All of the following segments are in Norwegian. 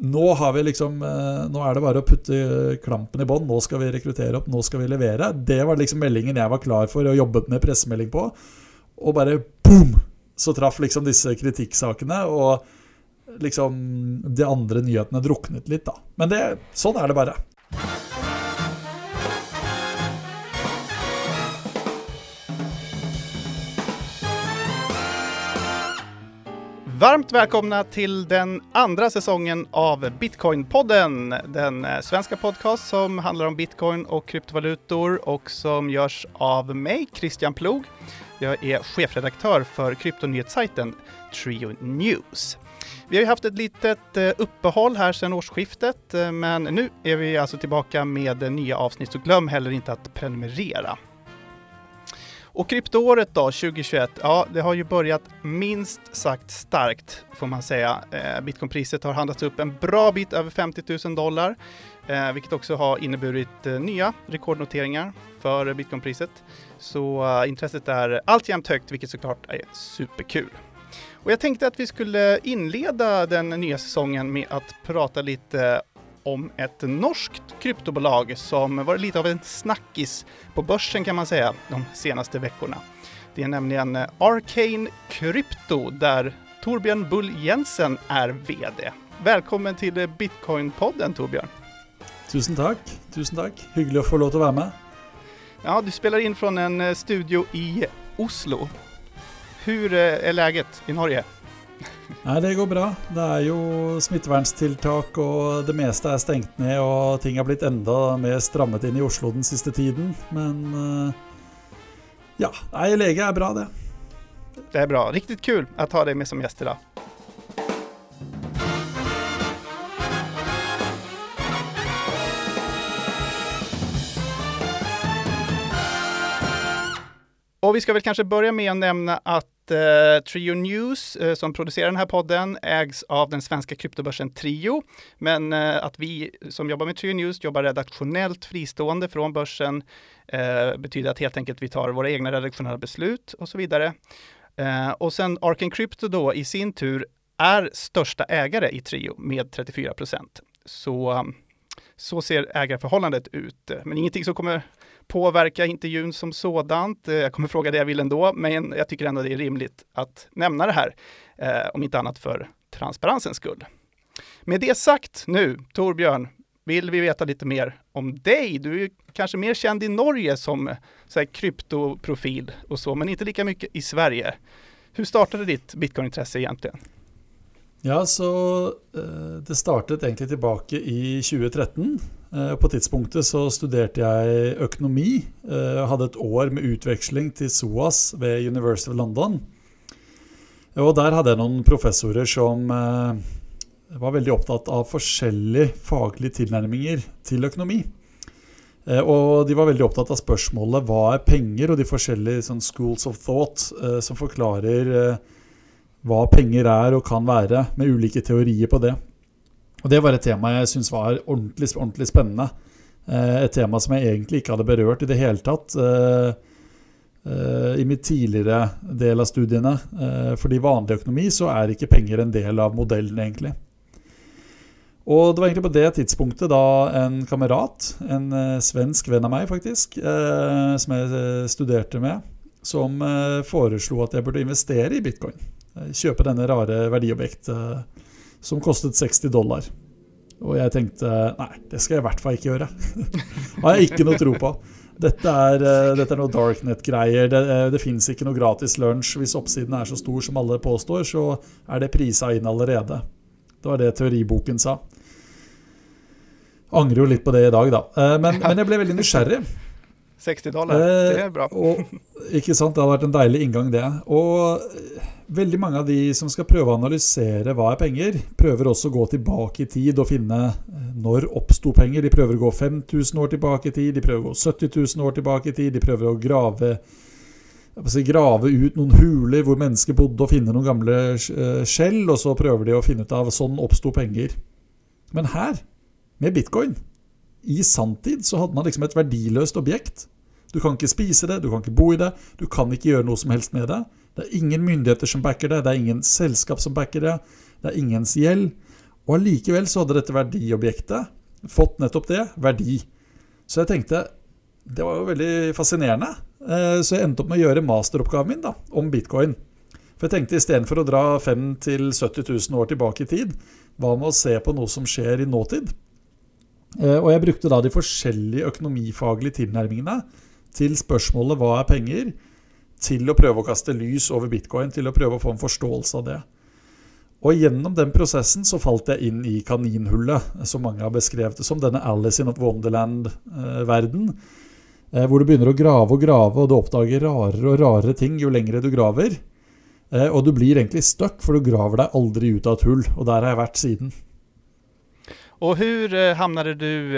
nå liksom eh, Nå er det bare å putte klampen i bånn. Nå skal vi rekruttere opp, nå skal vi levere. Det var liksom meldingen jeg var klar for og jobbet med pressemelding på. Og bare boom! Så traff liksom disse kritikksakene, og liksom de andre nyhetene druknet litt, da. Men det, sånn er det bare. Varmt välkomna till den andra säsongen av Bitcoin-podden. Den eh, svenska podcast som handlar om bitcoin och kryptovalutor och som görs av mig, Christian Plog. Jag är chefredaktör för kryptonyhetssajten Trio News. Vi har ju haft ett litet eh, uppehåll här sedan årsskiftet, eh, men nu är vi alltså tillbaka med nya avsnitt, så glöm heller inte att prenumerera. Och kryptoåret då, 2021, ja det har ju börjat minst sagt starkt får man säga. Eh, Bitcoinpriset har handlats upp en bra bit över 50 000 dollar, eh, vilket också har inneburit eh, nya rekordnoteringar för bitcoinpriset. Så eh, intresset är alltjämt högt, vilket såklart är superkul. Och jag tänkte att vi skulle inleda den nya säsongen med att prata lite om ett norskt kryptobolag som varit lite av en snackis på börsen kan man säga de senaste veckorna. Det är nämligen Arcane Crypto där Torbjörn Bull Jensen är VD. Välkommen till Bitcoin-podden Torbjörn. Tusen takk. Tusen takk. Hyggelig å få lov til å være med. Ja, du spelar in från en eh, studio i Oslo. Hur er är läget i Norge? Nei, det går bra. Det er jo smitteverntiltak, og det meste er stengt ned, og ting har blitt enda mer strammet inn i Oslo den siste tiden. Men eh, ja, nei, lege er bra, det. Det er bra. Riktig kul å ha deg med som gjest i dag. Och vi ska väl kanske börja med att nämna att eh, Trio News, eh, som producerar den här podden, ägs av den svenska kryptobörsen Trio. Men eh, att vi som jobbar med Trio News jobbar redaktionellt fristående från börsen eh, betyder att helt enkelt vi tar våra egna redaktionella beslut och så vidare. Eh, och sen Arken Crypto då i sin tur är största ägare i Trio med 34 procent. Så, så ser ägarförhållandet ut. Men ingenting som kommer påverka intervjun som sådant. Eh, Jag kommer fråga det jag vill ändå, men jag tycker ändå det är rimligt att nämna det här, eh, om inte annat för transparensens skull. Med det sagt nu, Torbjörn, vill vi veta lite mer om dig. Du är kanske mer känd i Norge som så här, kryptoprofil och så, men inte lika mycket i Sverige. Hur startade ditt bitcoinintresse egentligen? Ja, så eh, det startet egentlig tilbake i 2013. Eh, På tidspunktet så studerte jeg økonomi. Jeg og hadde et år med utveksling til SOAS ved University of London. Og der hadde jeg noen professorer som eh, var veldig opptatt av forskjellige faglige tilnærminger til økonomi. Eh, Og de var veldig opptatt av spørsmålet hva er penger, og de forskjellige sånn, schools of thought eh, som forklarer eh, hva penger er og kan være, med ulike teorier på det. Og det var et tema jeg syntes var ordentlig, ordentlig spennende. Eh, Et tema som jeg egentlig ikke hadde berørt i det hele tatt eh, eh, i mitt tidligere del av studiene. Fordi i vanlig økonomi så er ikke penger en del av modellen, egentlig. Og det var egentlig på det tidspunktet da en kamerat, en svensk venn av meg faktisk, som jeg studerte med, som foreslo at jeg burde investere i bitcoin. Eh, Kjøpe denne rare verdiobjektet eh, som kostet 60 dollar. Og jeg tenkte nei, det skal jeg i hvert fall ikke gjøre. har jeg ikke noe tro på. Dette er, eh, dette er noe darknet-greier. Det, det fins ikke noe gratis lunsj. Hvis oppsiden er så stor som alle påstår, så er det prisa inn allerede. Det var det teoriboken sa. Angrer jo litt på det i dag, da. Men, men jeg ble veldig nysgjerrig. 60 dollar, Eh, det er bra. Og, ikke sant, Det hadde vært en deilig inngang, det. Og eh, veldig mange av de som skal prøve å analysere hva er penger, prøver også å gå tilbake i tid og finne eh, når oppsto penger. De prøver å gå 5000 år tilbake i tid, de prøver å gå 70 000 år tilbake i tid. De prøver å grave, si, grave ut noen huler hvor mennesker bodde, og finne noen gamle eh, skjell, og så prøver de å finne ut av sånn oppsto penger. Men her, med bitcoin, i sanntid så hadde man liksom et verdiløst objekt. Du kan ikke spise det, du kan ikke bo i det, du kan ikke gjøre noe som helst med det. Det er ingen myndigheter som backer det, det er ingen selskap som backer det, det er ingens gjeld. Og allikevel så hadde dette verdiobjektet fått nettopp det, verdi. Så jeg tenkte det var jo veldig fascinerende. Eh, så jeg endte opp med å gjøre masteroppgaven min da, om bitcoin. For jeg tenkte istedenfor å dra 5 000-70 000 år tilbake i tid, hva med å se på noe som skjer i nåtid? Eh, og jeg brukte da de forskjellige økonomifaglige tilnærmingene til spørsmålet 'hva er penger?' til å prøve å kaste lys over bitcoin, til å prøve å få en forståelse av det. Og gjennom den prosessen så falt jeg inn i kaninhullet, som mange har beskrevet det som, denne Alice in Wonderland-verden. Eh, hvor du begynner å grave og grave, og du oppdager rarere og rarere ting jo lengre du graver. Eh, og du blir egentlig stuck, for du graver deg aldri ut av et hull. Og der har jeg vært siden. Og eh, hamnade du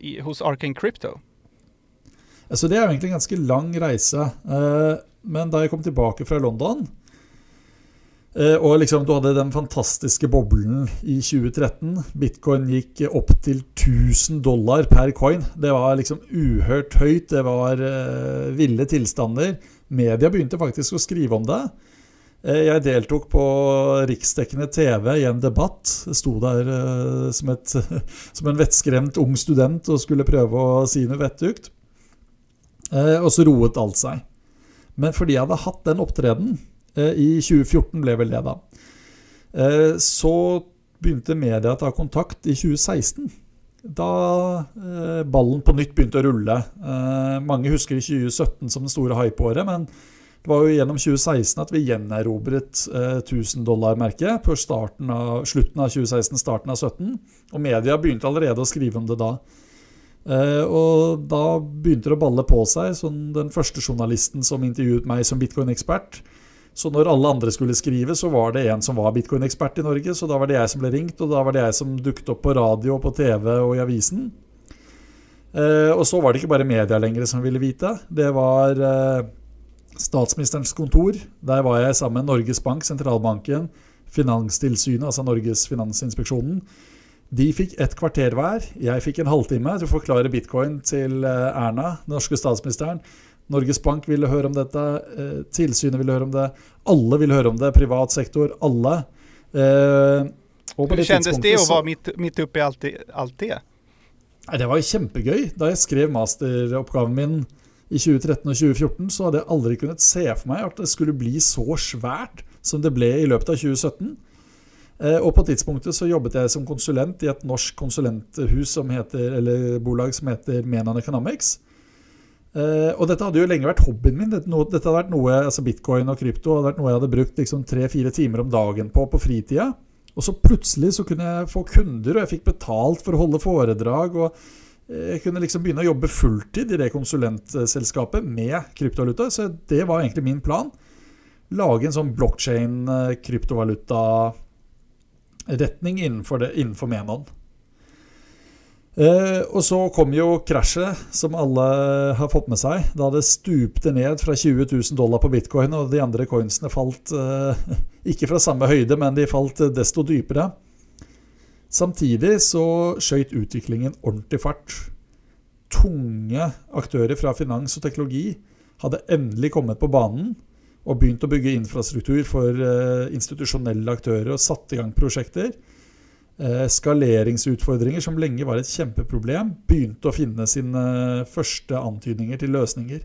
i, hos Arcane Crypto? Så det er egentlig en ganske lang reise. Eh, men da jeg kom tilbake fra London eh, og liksom du hadde den fantastiske boblen i 2013 Bitcoin gikk opp til 1000 dollar per coin. Det var liksom uhørt høyt. Det var ville tilstander. Media begynte faktisk å skrive om det. Jeg deltok på riksdekkende TV i en debatt. Jeg sto der uh, som, et, som en vettskremt ung student og skulle prøve å si noe vettugt. Eh, og så roet alt seg. Men fordi jeg hadde hatt den opptreden, eh, i 2014 ble vel det da, eh, så begynte media å ta kontakt i 2016. Da ballen på nytt begynte å rulle. mange husker i 2017 som det store hypeåret, men det var jo gjennom 2016 at vi gjenerobret eh, 1000 dollar-merket på slutten av 2016, starten av 2017. Og media begynte allerede å skrive om det da. Eh, og da begynte det å balle på seg. Sånn den første journalisten som intervjuet meg som bitcoin-ekspert. Så når alle andre skulle skrive, så var det en som var bitcoin-ekspert i Norge. Så da var det jeg som ble ringt, og da var det jeg som dukket opp på radio, på TV og i avisen. Eh, og så var det ikke bare media lenger som ville vite. Det var uh, statsministerens kontor. Der var jeg sammen med Norges Bank, sentralbanken, Finanstilsynet, altså Norges finansinspeksjonen de fikk et kvarter hver. Jeg fikk en halvtime til å forklare bitcoin til eh, Erna, den norske statsministeren. Norges Bank ville høre om dette, eh, tilsynet ville høre om det. Alle ville høre om det, privat sektor, alle. Eh, Hvordan kjentes det å være midt, midt oppi alt, alt det? Det var kjempegøy. Da jeg skrev masteroppgaven min i 2013 og 2014, så hadde jeg aldri kunnet se for meg at det skulle bli så svært som det ble i løpet av 2017. Eh, og på tidspunktet så jobbet jeg som konsulent i et norsk konsulenthus som heter, eller bolag som heter Menon Economics. Eh, og dette hadde jo lenge vært hobbyen min. Dette, hadde vært noe, altså Bitcoin og krypto hadde vært noe jeg hadde brukt liksom tre-fire timer om dagen på på fritida. Og så plutselig så kunne jeg få kunder, og jeg fikk betalt for å holde foredrag. og jeg kunne liksom begynne å jobbe fulltid i det konsulentselskapet med kryptovaluta. Så det var egentlig min plan. Lage en sånn blockchain eh, innenfor, det, innenfor Menon. Eh, og så kom jo krasjet, som alle har fått med seg. Da det stupte ned fra 20 000 dollar på bitcoin, og de andre coinsene falt eh, ikke fra samme høyde, men de falt desto dypere. Samtidig så skøyt utviklingen ordentlig fart. Tunge aktører fra finans og teknologi hadde endelig kommet på banen og begynt å bygge infrastruktur for uh, institusjonelle aktører og satt i gang prosjekter. Uh, skaleringsutfordringer, som lenge var et kjempeproblem, begynte å finne sine første antydninger til løsninger.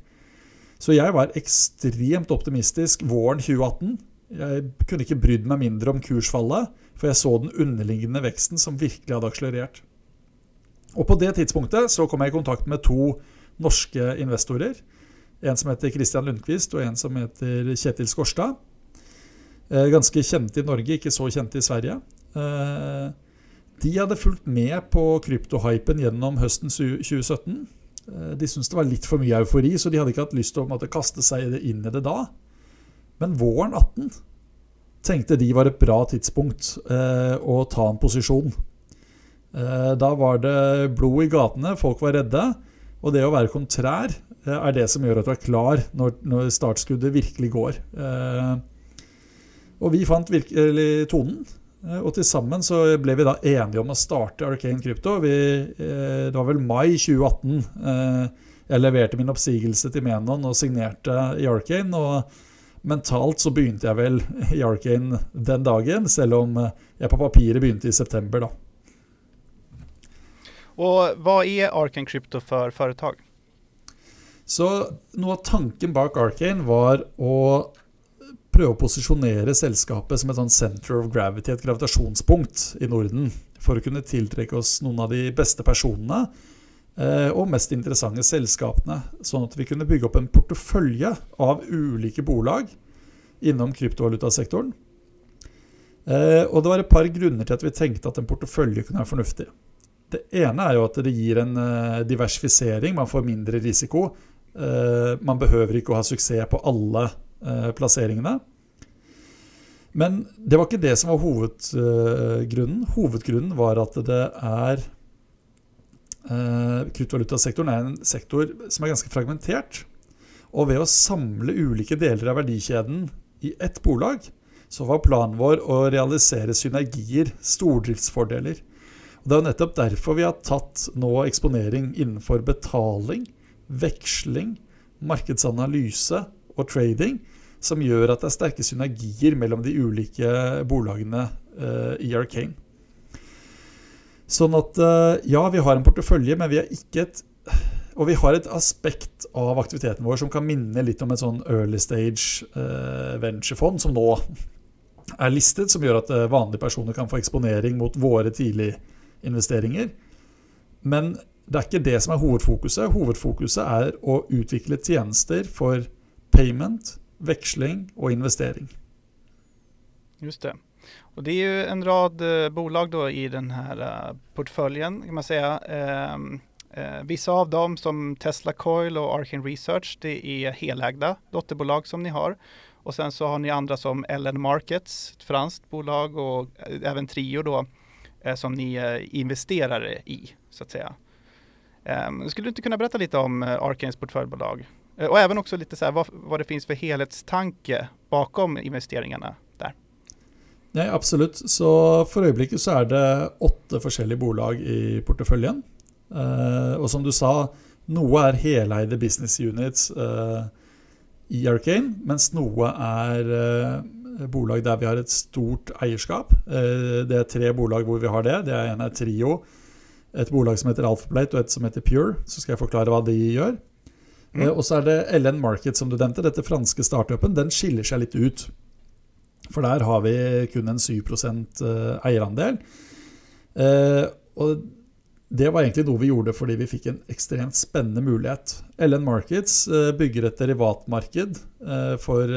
Så jeg var ekstremt optimistisk våren 2018. Jeg kunne ikke brydd meg mindre om kursfallet, for jeg så den underliggende veksten som virkelig hadde akselerert. Og på det tidspunktet så kom jeg i kontakt med to norske investorer en som heter Christian Lundqvist, og en som heter Kjetil Skorstad. Eh, ganske kjente i Norge, ikke så kjente i Sverige. Eh, de hadde fulgt med på kryptohypen gjennom høsten 2017. Eh, de syntes det var litt for mye eufori, så de hadde ikke hatt lyst til å måtte, kaste seg inn i det da. Men våren 18 tenkte de var et bra tidspunkt å ta en posisjon. Da var det blod i gatene, folk var redde. Og det å være kontrær Eh, er det som gjør at du er klar når, når startskuddet virkelig går. Eh, og vi fant virkelig tonen. Eh, og til sammen så ble vi da enige om å starte Arcane Krypto. Vi, det var vel mai 2018 jeg leverte min oppsigelse til Menon og signerte i Arcane. Og mentalt så begynte jeg vel i Arcane den dagen, selv om jeg på papiret begynte i september, da. Og hva er Arcane Crypto for foretak? Så noe av tanken bak Arcane var å prøve å posisjonere selskapet som et sånn center of gravity, et gravitasjonspunkt i Norden, for å kunne tiltrekke oss noen av de beste personene eh, og mest interessante selskapene, sånn at vi kunne bygge opp en portefølje av ulike bolag innom kryptovalutasektoren. Eh, og det var et par grunner til at vi tenkte at en portefølje kunne være fornuftig. Det ene er jo at det gir en uh, diversifisering. Man får mindre risiko. Man behøver ikke å ha suksess på alle plasseringene. Men det var ikke det som var hovedgrunnen. Hovedgrunnen var at det er Kryptovalutasektoren er en sektor som er ganske fragmentert. Og ved å samle ulike deler av verdikjeden i ett bolag, så var planen vår å realisere synergier, stordriftsfordeler. Og Det er jo nettopp derfor vi har tatt nå eksponering innenfor betaling, veksling, markedsanalyse og trading, som gjør at det er sterke synergier mellom de ulike bolagene uh, i Arcane. Sånn at uh, ja, vi har en portefølje, men vi har ikke et og vi har et aspekt av aktiviteten vår som kan minne litt om et sånn early stage uh, venturefond, som nå er listet, som gjør at vanlige personer kan få eksponering mot våre tidlige investeringer. Men det er ikke det som er hovedfokuset. Hovedfokuset er å utvikle tjenester for payment, veksling og investering. Just det. Og det er jo en rad uh, bolag då i denne uh, eh, portföljen kan man si. Uh, uh, vissa av dem som Tesla Coil og Arkin Research det er helägda dotterbolag som ni har. Og sen så har ni andre som LN Markets, et franskt bolag og även Trio då Eh, som ni är investerare i, så att säga. Ehm, skulle du inte kunna berätta lite om eh, Arcanes portföljbolag? Eh, och även också lite här, vad det finns för helhetstanke bakom investeringarna der? Nei, absolutt. Så for øyeblikket så er det åtte forskjellige bolag i porteføljen. Eh, og som du sa, noe er heleide business units eh, i Arcane, mens noe er eh, bolag der vi har et stort eierskap. Eh, det er tre bolag hvor vi har det. Det er en er Trio, et bolag som heter Alphablate og et som heter Pure. Så skal jeg forklare hva de gjør. Mm. Og så er det LN Market, som du nevnte. Dette franske startupen. Den skiller seg litt ut. For der har vi kun en 7 eh, eierandel. Og det var egentlig noe vi gjorde fordi vi fikk en ekstremt spennende mulighet. LN Markets bygger et derivatmarked for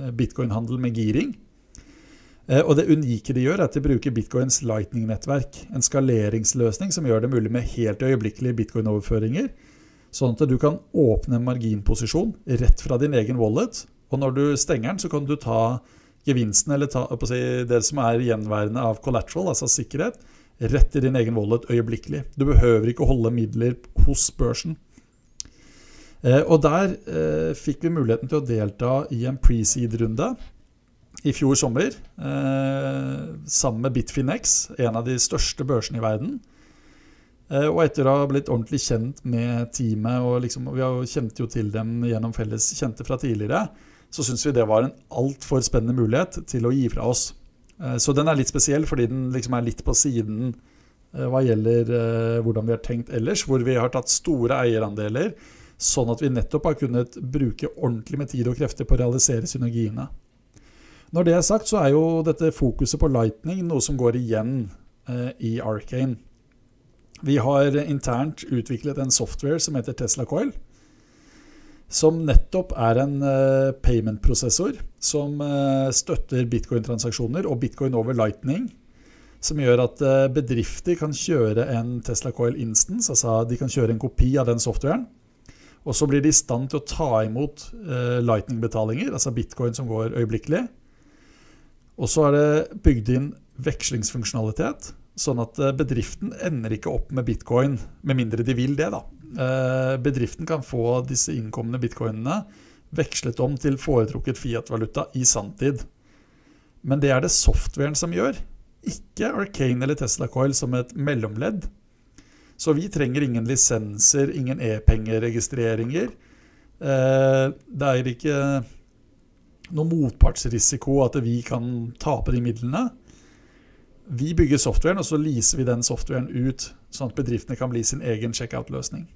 Eh, bitcoin-handel med giring. Eh, og det unike de gjør, er at de bruker bitcoins lightning-nettverk. En skaleringsløsning som gjør det mulig med helt øyeblikkelige bitcoin-overføringer. Sånn at du kan åpne en marginposisjon rett fra din egen wallet. Og når du stenger den, så kan du ta gevinsten, eller ta, si, det som er gjenværende av collateral, altså sikkerhet, rett i din egen wallet øyeblikkelig. Du behøver ikke holde midler hos børsen. Eh, og der eh, fikk vi muligheten til å delta i en pre-seed-runde i fjor sommer. Eh, sammen med Bitfinex, en av de største børsene i verden. og etter å ha blitt ordentlig kjent med teamet, og liksom, vi har jo kjent jo til dem gjennom felles kjente fra tidligere, så syns vi det var en altfor spennende mulighet til å gi fra oss. så den er litt spesiell fordi den liksom er litt på siden hva gjelder hvordan vi har tenkt ellers, hvor vi har tatt store eierandeler Sånn at vi nettopp har kunnet bruke ordentlig med tid og krefter på å realisere synergiene. Når det er sagt, så er jo dette fokuset på Lightning noe som går igjen eh, i Arcane. Vi har internt utviklet en software som heter Tesla Coil. Som nettopp er en eh, payment-prosessor som eh, støtter bitcoin-transaksjoner og bitcoin over Lightning. Som gjør at eh, bedrifter kan kjøre en Tesla Coil Instance, altså de kan kjøre en kopi av den softwaren og så blir de i stand til å ta imot lightning-betalinger, altså bitcoin som går øyeblikkelig. Og så er det bygd inn vekslingsfunksjonalitet, sånn at bedriften ender ikke opp med bitcoin, med mindre de vil det. da. Uh, bedriften kan få disse innkomne bitcoinene vekslet om til foretrukket Fiat-valuta i sanntid. Men det er det softwaren som gjør, ikke Arcane eller Tesla Coil som et mellomledd. Så vi trenger ingen lisenser, ingen e-pengeregistreringer. Eh, det er ikke noe motpartsrisiko, at vi kan tape de midlene. Vi bygger softwaren, og så leaser vi den softwaren ut, sånn at bedriftene kan bli sin egen checkout-løsning.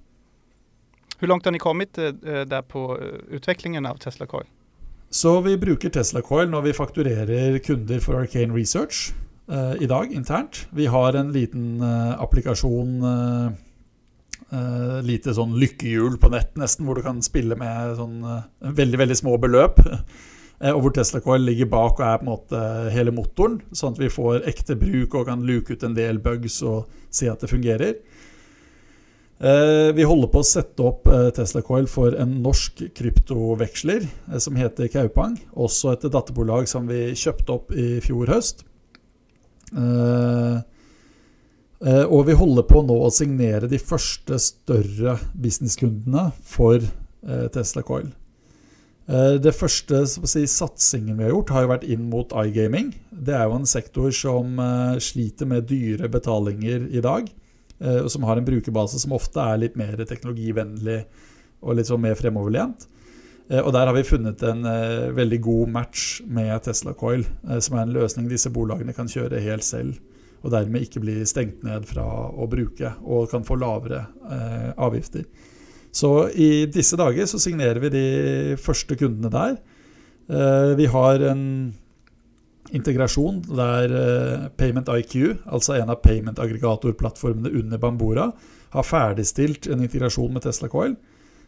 Hvor langt har ni kommet eh, der på eh, utviklingen av Tesla Coil? Så vi bruker Tesla Coil når vi fakturerer kunder for Arcane Research eh, i dag internt. Vi har en liten eh, applikasjon eh, Lite sånn lykkehjul på nett, nesten, hvor du kan spille med sånn veldig, veldig små beløp. og hvor Tesla Coil ligger bak og er på en måte hele motoren, sånn at vi får ekte bruk og kan luke ut en del bugs og se at det fungerer. Eh, vi holder på å sette opp eh, Tesla Coil for en norsk kryptoveksler eh, som heter Kaupang. Også et datterbolag som vi kjøpte opp i fjor høst. Og vi holder på nå å signere de første større businesskundene for Tesla Coil. Det første si, satsingen vi har gjort, har jo vært inn mot iGaming. Det er jo en sektor som sliter med dyre betalinger i dag. Eh, og som har en brukerbase som ofte er litt mer teknologivennlig og litt sånn mer fremoverlent. Eh, og der har vi funnet en uh, veldig god match med Tesla Coil, som er en løsning disse bolagene kan kjøre helt selv, og dermed ikke bli stengt ned fra å bruke, og kan få lavere avgifter. Så i disse dager så signerer vi de første kundene der. vi har en integrasjon der uh, Payment IQ, altså en av payment-aggregatorplattformene under Bambora, har ferdigstilt en integrasjon med Tesla Coil,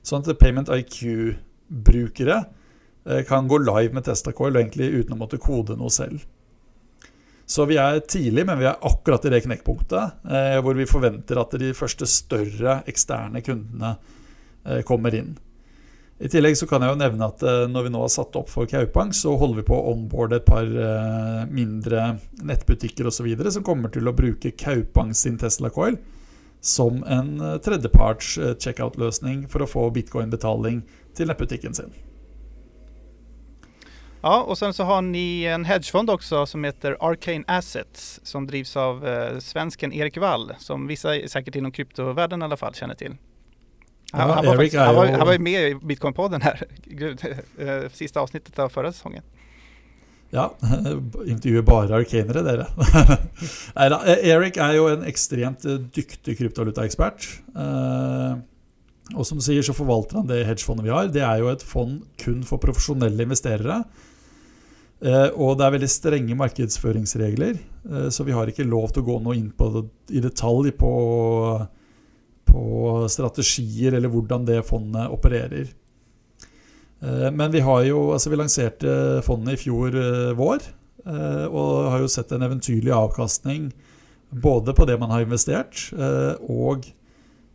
sånn at Payment IQ-brukere uh, kan gå live med Tesla Coil egentlig uten å måtte kode noe selv. Så vi er tidlig, men vi er akkurat i det knekkpunktet uh, hvor vi forventer at de første større eksterne kundene kommer inn. I tillegg så kan jeg jo nevne at uh, når vi nå har satt opp for Kaupang, så holder vi på å onboarde et par uh, mindre nettbutikker osv. som kommer til å bruke Kaupang sin Tesla Coil som en uh, tredjeparts checkout-løsning for å få bitcoin-betaling til nettbutikken sin. Ja, og sen så har ni en hedgefond også som heter Arcane Assets, som drivs av svensken Erik Wall, som vissa sikkert innom kryptoverdenen i alle fall kjenner til. Han, han, var faktisk, han, var, han var med i Bitcoin-podden her, Gud, siste avsnittet av forrige sesongen. Ja, intervjuer bare arkanere, dere. Neida, Eric er jo en ekstremt eh, dyktig kryptovalutaekspert. Eh, og som du sier, så forvalter han det hedgefondet vi har. Det er jo et fond kun for profesjonelle investerere. Og det er veldig strenge markedsføringsregler, så vi har ikke lov til å gå noe inn på det, i detalj på på strategier eller hvordan det fondet opererer. Eh, men vi jo altså Vi lanserte fondet i fjor eh, vår eh, og har jo sett en eventyrlig avkastning både på det man har investert, og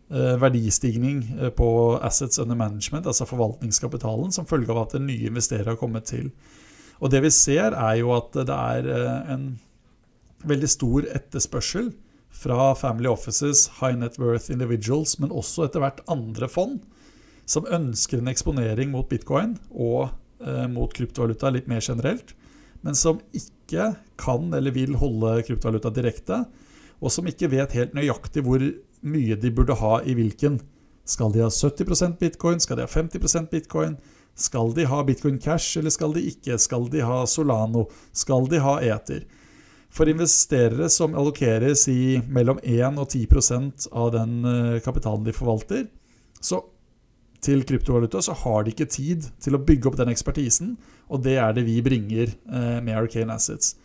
verdistigning på assets under management, altså forvaltningskapitalen, som følge av at nye investerere har kommet til. Og det vi ser, er jo at det er en veldig stor etterspørsel fra family offices, high net worth individuals, men også etter hvert andre fond som ønsker en eksponering mot bitcoin og eh, mot kryptovaluta litt mer generelt, men som ikke kan eller vil holde kryptovaluta direkte, og som ikke vet helt nøyaktig hvor mye de burde ha i hvilken. Skal de ha 70% bitcoin? Skal de ha 50% bitcoin? Skal de ha bitcoin cash, eller skal de ikke? Skal de ha Solano? Skal de ha Ether? For investerere som allokeres i mellom 1 og 10% av den eh, kapitalen de forvalter, så til kryptovaluta, så har de ikke tid til å bygge opp den ekspertisen, og det er det vi bringer eh, med Arcane Assets.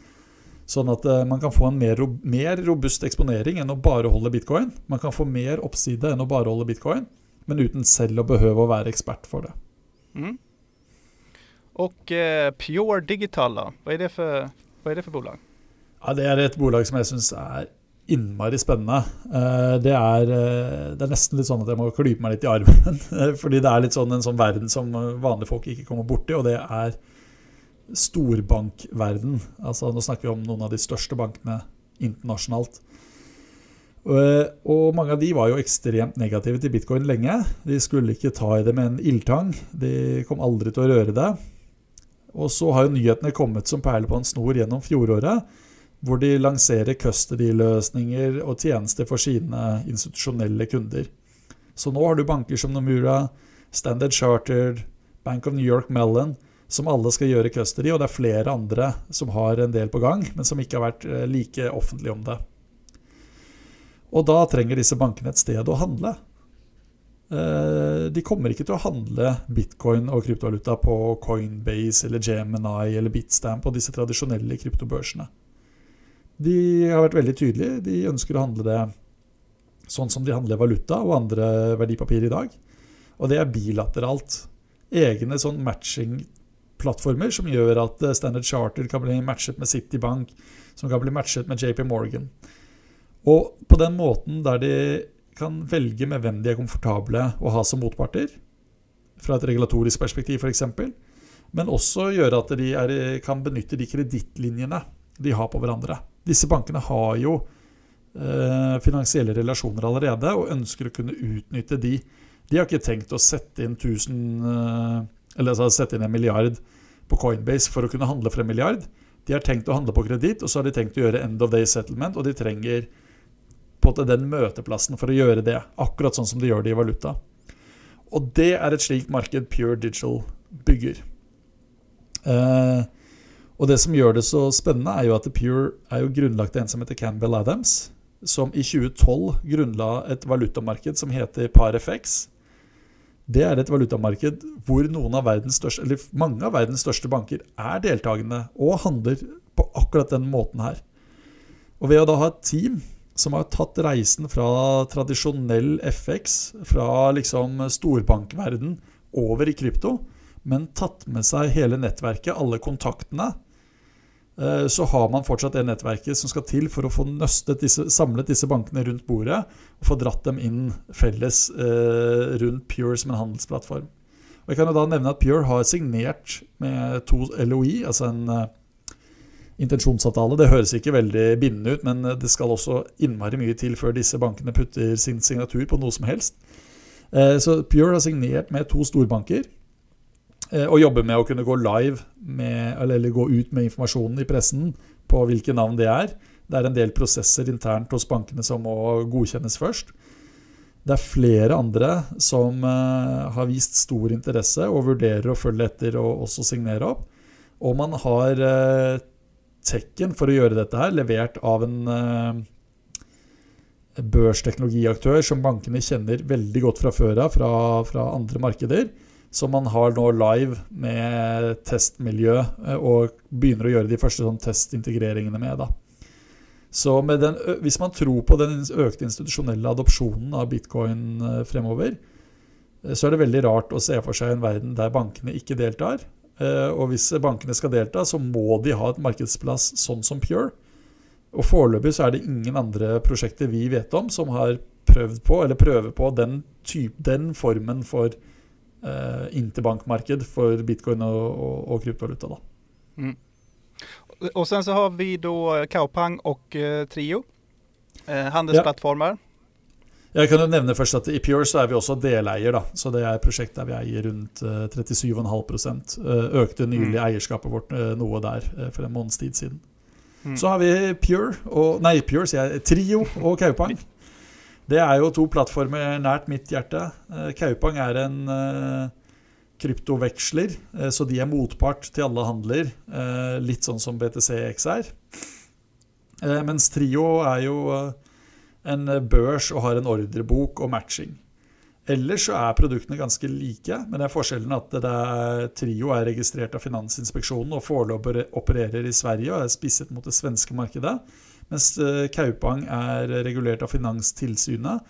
Sånn at eh, man kan få en mer, robust eksponering enn å bare holde bitcoin. Man kan få mer oppside enn å bare holde bitcoin, men uten selv å behøve å være ekspert for det. Mm. Og uh, Pure Digital, da? Hva er det for, hva er det for bolag? Ja, Det er et bolag som jeg syns er innmari spennende. Eh, det er, eh, det er, nesten litt sånn at jeg må klype meg litt i armen. Fordi det er litt sånn en sånn verden som vanlige folk ikke kommer borti, og det er storbankverden. Altså, nå snakker vi om noen av de største bankene internasjonalt. Eh, og mange av de var jo ekstremt negative til bitcoin lenge. De skulle ikke ta i det med en ildtang. De kom aldri til å røre det. Og så har jo nyhetene kommet som perler på en snor gjennom fjoråret hvor de lanserer custody-løsninger og tjenester for sine institusjonelle kunder. Så nå har du banker som Nomura, Standard Chartered, Bank of New York Mellon, som alle skal gjøre custody, og det er flere andre som har en del på gang, men som ikke har vært eh, like offentlige om det. Og da trenger disse bankene et sted å handle. Eh, de kommer ikke til å handle bitcoin og kryptovaluta på Coinbase eller Gemini eller Bitstamp og disse tradisjonelle kryptobørsene. De har vært veldig tydelige. De ønsker å handle det sånn som de handler valuta og andre verdipapirer i dag. Og det er bilateralt. Egne sånn matching-plattformer som gjør at eh, Standard Charter kan bli matchet med Citibank, som kan bli matchet med JP Morgan. Og på den måten der de kan velge med hvem de er komfortable å ha som motparter, fra et regulatorisk perspektiv f.eks., men også gjøre at de er, kan benytte de kredittlinjene de har på hverandre. Disse bankene har jo eh, finansielle relasjoner allerede og ønsker å kunne utnytte de. De har ikke tenkt å sette inn 1000 eh, altså sette inn en milliard på Coinbase for å kunne handle for en milliard. De har tenkt å handle på kreditt, og så har de tenkt å gjøre end of day settlement, og de trenger på den møteplassen for å gjøre det. Akkurat sånn som de gjør det i valuta. Og det er et slikt marked Pure Digital bygger. Eh, og det som gjør det så spennende, er jo at Pure er jo grunnlagt av en som heter Campbell Adams, som i 2012 grunnla et valutamarked som heter ParFX. Det er et valutamarked hvor av største, mange av verdens største banker er deltakende og handler på akkurat den måten her. Og ved å da ha et team som har tatt reisen fra tradisjonell FX, fra liksom storbankverden, over i krypto, men tatt med seg hele nettverket, alle kontaktene, så har man fortsatt det nettverket som skal til for å få disse, samlet disse bankene rundt bordet og få dratt dem inn felles eh, rundt Pure som en handelsplattform. Og jeg kan jo da nevne at Pure har signert med to LOI, altså en eh, intensjonsavtale. Det høres ikke veldig bindende ut, men det skal også innmari mye til før disse bankene putter sin signatur på noe som helst. Eh, så Pure har signert med to storbanker eh, og jobber med å kunne gå live med, eller gå ut med informasjonen i pressen på hvilke navn det er. Det er en del prosesser internt hos bankene som må godkjennes først. Det er flere andre som uh, har vist stor interesse og vurderer å følge etter og også signere opp. Og man har uh, Tekken for å gjøre dette her, levert av en børsteknologiaktør som bankene kjenner veldig godt fra før av, fra, fra, andre markeder. Som man har nå live med testmiljø, uh, og begynner å gjøre de første sånn testintegreringene med. da. Så den, hvis man tror på den økte institusjonelle adopsjonen av bitcoin uh, fremover, så er det veldig rart å se for seg en verden der bankene ikke deltar, Eh, og hvis bankene skal delta, så må de ha et markedsplass sånn som Pure. Og foreløpig så er det ingen andre prosjekter vi vet om som har prøvd på, eller prøver på, den, type, den formen for uh, interbankmarked for bitcoin og, og, og kryptovaluta. Da. Mm. Og sen så har vi da Kaupang og uh, Trio, eh, handelsplattformer. Ja. Jeg kan jo nevne først at I Pure så er vi også deleier. da, så Det er et prosjekt der vi eier rundt 37,5 eh, eh, Økte nylig mm. eierskapet vårt eh, noe der for en måneds tid siden. Mm. Så har vi Pure, og, nei, Pure sier jeg, Trio og Kaupang. Det er jo to plattformer nært mitt hjerte. Kaupang er en kryptoveksler, så de er motpart til alle handler. Litt sånn som BTCX er. Mens Trio er jo en eh, børs og har en ordrebok og matching. Ellers så er produktene ganske like, men det er forskjellen at det er, Trio er registrert av Finansinspeksjonen og foreløpig opererer i Sverige og er spisset mot det svenske markedet. Mens eh, Kaupang er regulert av Finanstilsynet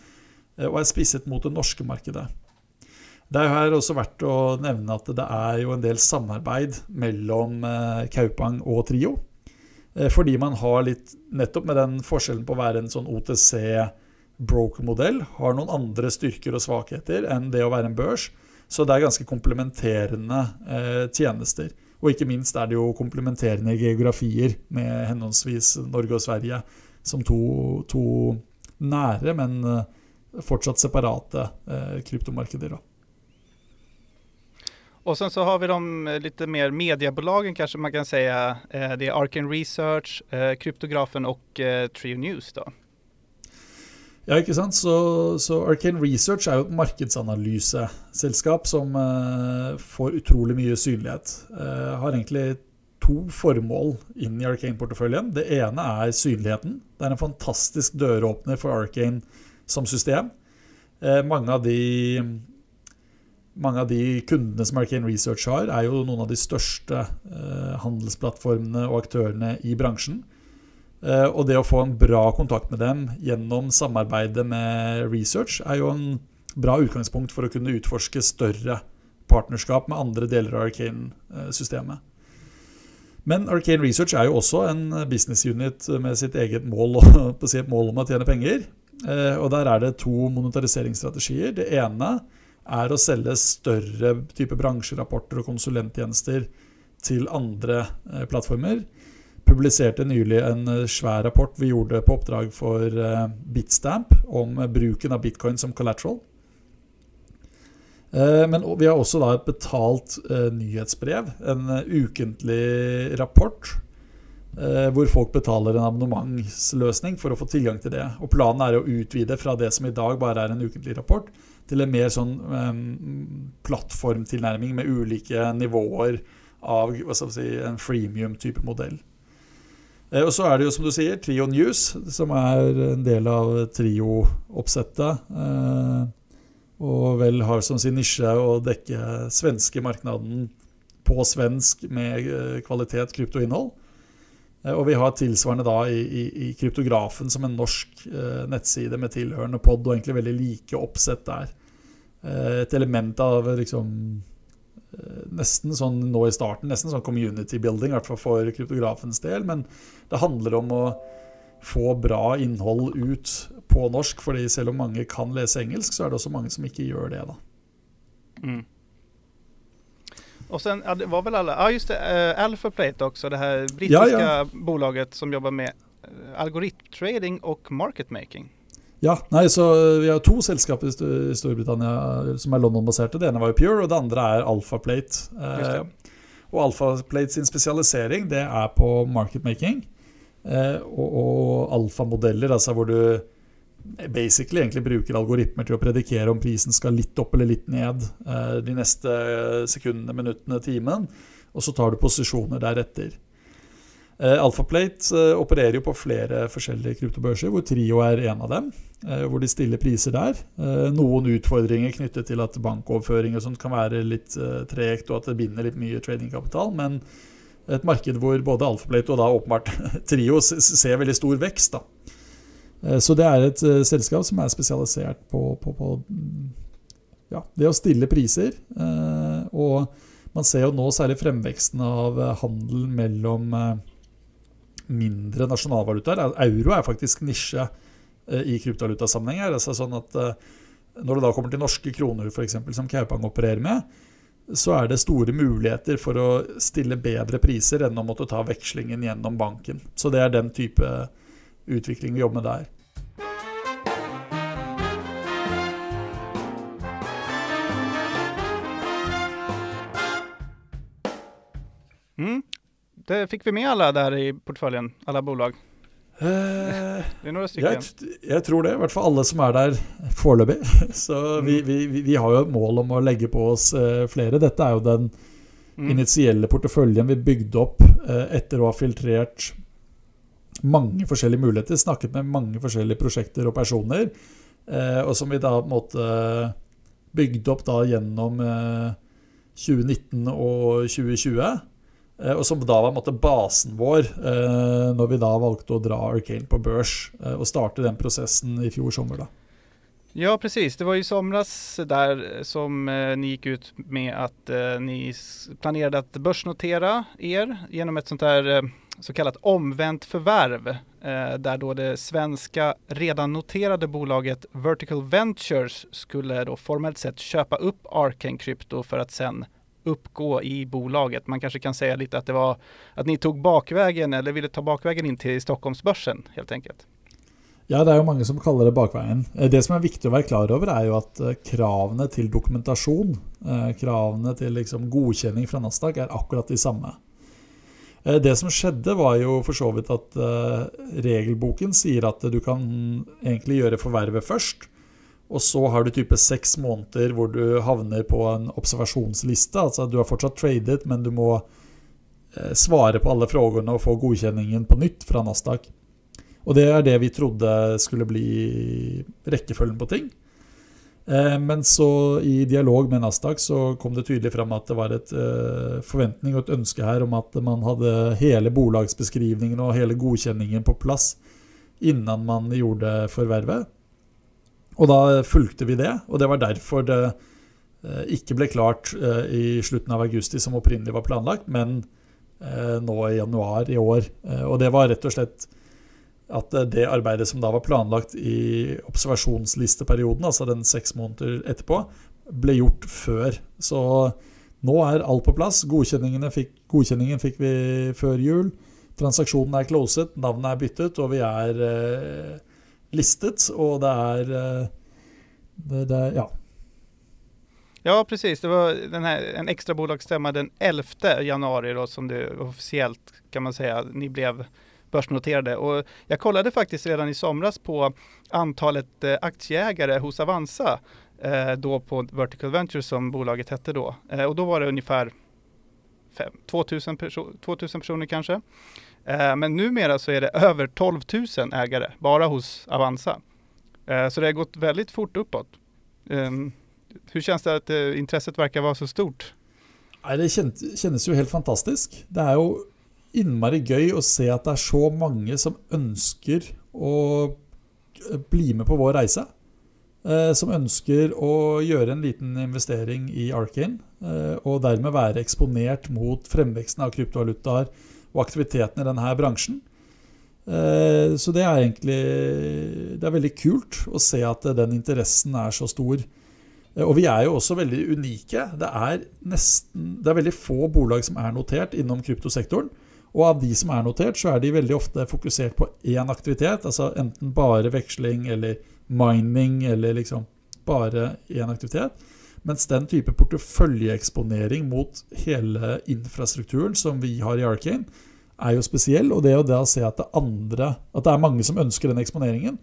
eh, og er spisset mot det norske markedet. Det er her også verdt å nevne at det er jo en del samarbeid mellom Kaupang og Trio. Eh, fordi man har litt Nettopp med den forskjellen på å være en sånn OTC broker-modell, har noen andre styrker og svakheter enn det å være en børs. Så det er ganske komplementerende eh, tjenester. Og ikke minst er det jo komplementerende geografier med henholdsvis Norge og Sverige som to, to nære, men eh, fortsatt separate eh, kryptomarkeder. da. Och sen så har vi de litt lite mer mediebolagen kanske man kan. Eh, det är Arken Research, eh, Kryptografen och Trio News då. Ja, ikke sant? Så, så, Arcane Research er jo et markedsanalyseselskap som uh, får utrolig mye synlighet. Uh, har egentlig to formål inn i Arcane-porteføljen. Det ene er synligheten. Det er en fantastisk døråpner for Arcane som system. Uh, mange, av de, mange av de kundene som Arcane Research har, er jo noen av de største handelsplattformene og aktørene i bransjen. Eh, og det å få en bra kontakt med dem gjennom samarbeidet med research er jo en bra utgangspunkt for å kunne utforske større partnerskap med andre deler av Arcane-systemet. Men Arcane Research er jo også en business unit med sitt eget mål, et mål om å tjene penger. Eh, og der er det to monetariseringsstrategier. Det ene er å selge større type bransjerapporter og konsulenttjenester til andre eh, plattformer publiserte nylig en eh, svær rapport vi gjorde på oppdrag for eh, Bitstamp om bruken av bitcoin som collateral. Eh, men vi har også et betalt nyhetsbrev, en ukentlig rapport, hvor folk betaler en abonnementsløsning for å få tilgang til det. Og Planen er å utvide fra det som i dag bare er en ukentlig rapport, til en mer sånn plattformtilnærming med ulike nivåer av si, en freemium-type modell. Eh, og så er det jo, som du sier, Trio News, som er en del av Trio-oppsettet. Eh, og vel har som sin nisje å dekke svenske marknaden på svensk med eh, kvalitet kryptoinnhold. Og vi har tilsvarende da i, i, i Kryptografen som en norsk nettside med tilhørende pod, og egentlig veldig like oppsett der. et element av liksom nesten sånn nå i starten, nesten sånn community building, i hvert fall for kryptografens del. Men det handler om å få bra innhold ut på norsk. fordi selv om mange kan lese engelsk, så er det også mange som ikke gjør det. da. Mm. Och sen, ja, det var väl alla, ja just det, uh, Alphaplate också, det här brittiska ja, ja. bolaget som jobbar med uh, algoritmtrading och market making. Ja, nei, så eh, Vi har to selskaper i Storbritannia eh, som er London-baserte. Det ene var jo Pure, og det andre er Alphaplate. Eh, og Alphaplate sin spesialisering det er på marketmaking eh, og, og alfamodeller, altså hvor du basically egentlig bruker algoritmer til å predikere om prisen skal litt opp eller litt ned eh, de neste sekundene, minuttene, timen. Og så tar du posisjoner deretter. Eh, Alphaplate eh, opererer jo på flere forskjellige kryptobørser, hvor Trio er en av dem. Eh, hvor de stiller priser der. Noen utfordringer knyttet til at bankoverføringer sånt kan være litt tregt, og at det binder litt mye tradingkapital. Men et marked hvor både Alphaplate og da åpenbart Trio ser veldig stor vekst. da. Så det er et selskap som er spesialisert på, på, på ja, det å stille priser. Og man ser jo nå særlig fremveksten av handel mellom mindre nasjonalvalutaer. Euro er faktisk nisje eh, i kryptovalutasammenheng. Altså sånn at eh, når det da kommer til norske kroner, f.eks., som Kaupang opererer med, så er det store muligheter for å stille bedre priser enn å måtte ta vekslingen gjennom banken. Så det er den type utvikling vi jobber med der. Mm. Det fikk vi med alle der i portføljen? Alle bolag? Eh, det er noen stykker. Jeg, jeg, tror det. I hvert fall alle som er der foreløpig. Så vi, mm. vi, vi, har jo et mål om å legge på oss eh, flere. Dette er jo den mm. initielle porteføljen vi bygde opp eh, etter å ha filtrert mange forskjellige muligheter. Snakket med mange forskjellige prosjekter og personer. Eh, og som vi da måtte bygde opp da gjennom 2019 eh, og 2020. Eh, og som da var måte, basen vår eh, når vi da valgte å dra Arcane på børs eh, og starte den prosessen i fjor sommer. da. Ja, precis. Det var i somras der som eh, ni gikk ut med at eh, ni planerade att börsnotera er gjennom et sånt där eh, så kallat omvendt förvärv där då det svenska redan noterade bolaget Vertical Ventures skulle då formellt sett kjøpe opp Arcane Crypto for att sen uppgå i bolaget. Man kanske kan säga lite att det var att ni tog bakvägen eller ville ta bakvägen inn til Stockholmsbörsen helt enkelt. Ja, det er jo mange som kaller det bakveien. Eh, det som er viktig å være klar over, er jo at eh, kravene til dokumentasjon, eh, kravene til liksom godkjenning fra Nasdaq, er akkurat de samme. Det som skjedde, var jo for så vidt at regelboken sier at du kan egentlig gjøre forvervet først. Og så har du type seks måneder hvor du havner på en observasjonsliste. Altså du har fortsatt tradet, men du må uh, svare på alle spørsmålene og få godkjenningen på nytt fra Nasdaq. Og det er det vi trodde skulle bli rekkefølgen på ting. Eh, men så i dialog med Nasdaq så kom det tydelig fram at det var et uh, forventning og et ønske her om at man hadde hele bolagsbeskrivningen og hele godkjenningen på plass innan man gjorde forvervet. Og da fulgte vi det, og det var derfor det uh, ikke ble klart uh, i slutten av august som opprinnelig var planlagt, men nå i januar i år. og det var rett og slett at det arbeidet som da var planlagt i observasjonslisteperioden, altså den seks måneder etterpå, ble gjort før. Så nå er alt på plass. Fikk, godkjenningen fikk vi før jul. Transaksjonen er closet, navnet er byttet, og vi er eh, listet. Og det er, eh, det, det, Ja. Ja, precis. Det var här, en extra bolagsstämma den 11 januari då, som det officiellt kan man säga, ni blev börsnoterade. Och jag kollade faktiskt redan i somras på antalet eh, aktieägare hos Avanza eh, då på Vertical Ventures som bolaget hette då. Eh, och var det ungefär 2000, perso 2000 personer kanske. Men numera så är det över 12 000 ägare bara hos Avanza. Så det har gått väldigt fort uppåt. Ehm, hur känns det att intresset verkar vara så stort? Det känns ju helt fantastiskt. Det är ju innmari gøy å se at det er så mange som ønsker å bli med på vår reise. Eh, som ønsker å gjøre en liten investering i Arkane. Eh, og dermed være eksponert mot fremveksten av kryptovalutaer og aktiviteten i denne bransjen. Eh, så det er egentlig Det er veldig kult å se at den interessen er så stor. Og vi er jo også veldig unike. Det er, nesten, det er veldig få bolag som er notert innom kryptosektoren. Og av de som er notert, så er de veldig ofte fokusert på én aktivitet. Altså enten bare veksling eller mining eller liksom bare én aktivitet. Mens den type porteføljeeksponering mot hele infrastrukturen som vi har i Arcane, er jo spesiell. Og det å da se at det, andre, at det er mange som ønsker den eksponeringen,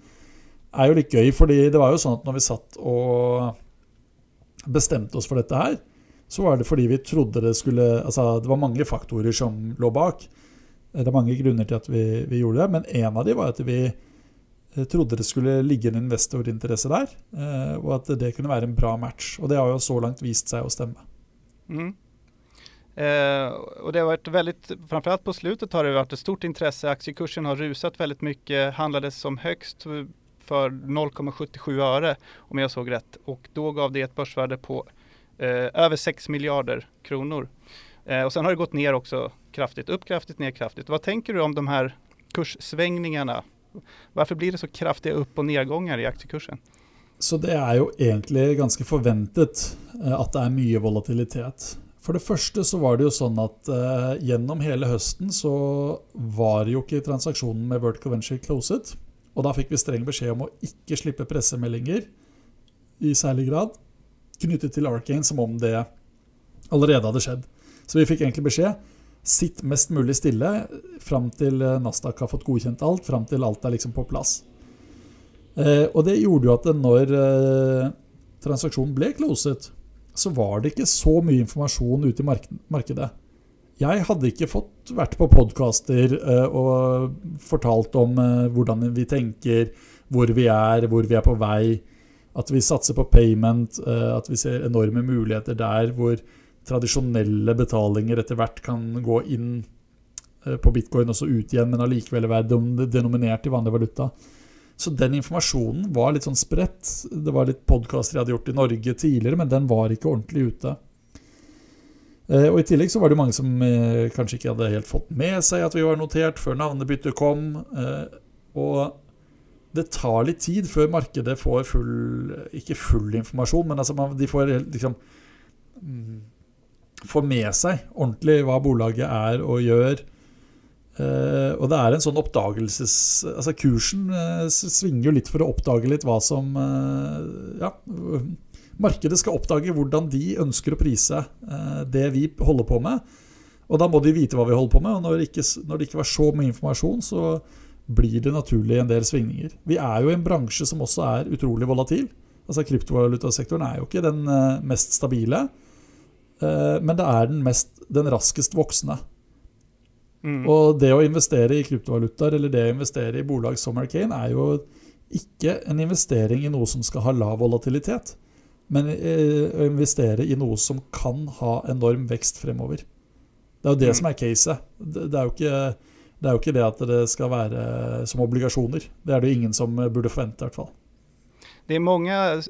er jo litt gøy. fordi det var jo sånn at når vi satt og bestemte oss for dette her, så var det fordi vi trodde det skulle Altså, det var mange faktorer som lå bak. Det er mange grunner til at vi, vi gjorde det, men en av de var at vi trodde det skulle ligge en investorinteresse der, eh, og at det kunne være en bra match. Og det har jo så langt vist seg å stemme. Mm. Eh, og det har vært veldig, framförallt på slutet har det vært et stort intresse. Aktiekursen har rusat veldig mye, Handlet som høyest for 0,77 øre, om jeg såg rett. Og da gav det et børsvärde på eh, over 6 milliarder kroner. Eh, og sen har det gått ned også kraftig. Opp kraftig, ned kraftig. Hva tenker du om de her kurssvängningarna? Varför blir det så kraftige opp- og nedganger i aktiekursen? Så det er jo egentlig ganske forventet eh, at det er mye volatilitet. For det første så var det jo sånn at eh, gjennom hele høsten så var jo ikke transaksjonen med Vertical Venture closet. Og da fikk vi streng beskjed om å ikke slippe pressemeldinger i særlig grad knyttet til Arcane, som om det allerede hadde skjedd. Så vi fikk egentlig beskjed sitt mest mulig stille fram til eh, Nasdaq har fått godkjent alt, fram til alt er liksom på plass. Eh, og det gjorde jo at når eh, transaksjonen ble closet, så var det ikke så mye informasjon ute i mark markedet. Jeg hadde ikke fått vært på podkaster eh, og fortalt om eh, hvordan vi tenker, hvor vi er, hvor vi er på vei. At vi satser på payment, eh, at vi ser enorme muligheter der hvor tradisjonelle betalinger etter hvert kan gå inn eh, på bitcoin og så ut igjen, men allikevel være denominert i vanlig valuta. Så den informasjonen var litt sånn spredt. Det var litt podkaster jeg hadde gjort i Norge tidligere, men den var ikke ordentlig ute. Eh, og I tillegg så var det mange som eh, kanskje ikke hadde helt fått med seg at vi var notert før navnebyttet kom. Og det tar litt tid før markedet får full Ikke full informasjon, men altså de får liksom mm, får med seg ordentlig hva bolaget er og gjør. Uh, og det er en sånn oppdagelses... Altså kursen uh, svinger jo litt for å oppdage litt hva som uh, Ja. Markedet skal oppdage hvordan de ønsker å prise det vi holder på med. Og da må de vite hva vi holder på med. Og når det, ikke, når det ikke var så mye informasjon, så blir det naturlig en del svingninger. Vi er jo i en bransje som også er utrolig volatil. Altså Kryptovalutasektoren er jo ikke den mest stabile, men det er den, mest, den raskest voksende. Mm. Og det å investere i kryptovalutaer eller det å investere i bolag som Arcane er jo ikke en investering i noe som skal ha lav volatilitet, men uh, å investere i noe som kan ha enorm vekst fremover. Det er jo det mm. som er caset. Det, det, det er jo ikke det at det skal være som obligasjoner. Det er det ingen som burde forvente, i hvert fall. Det är många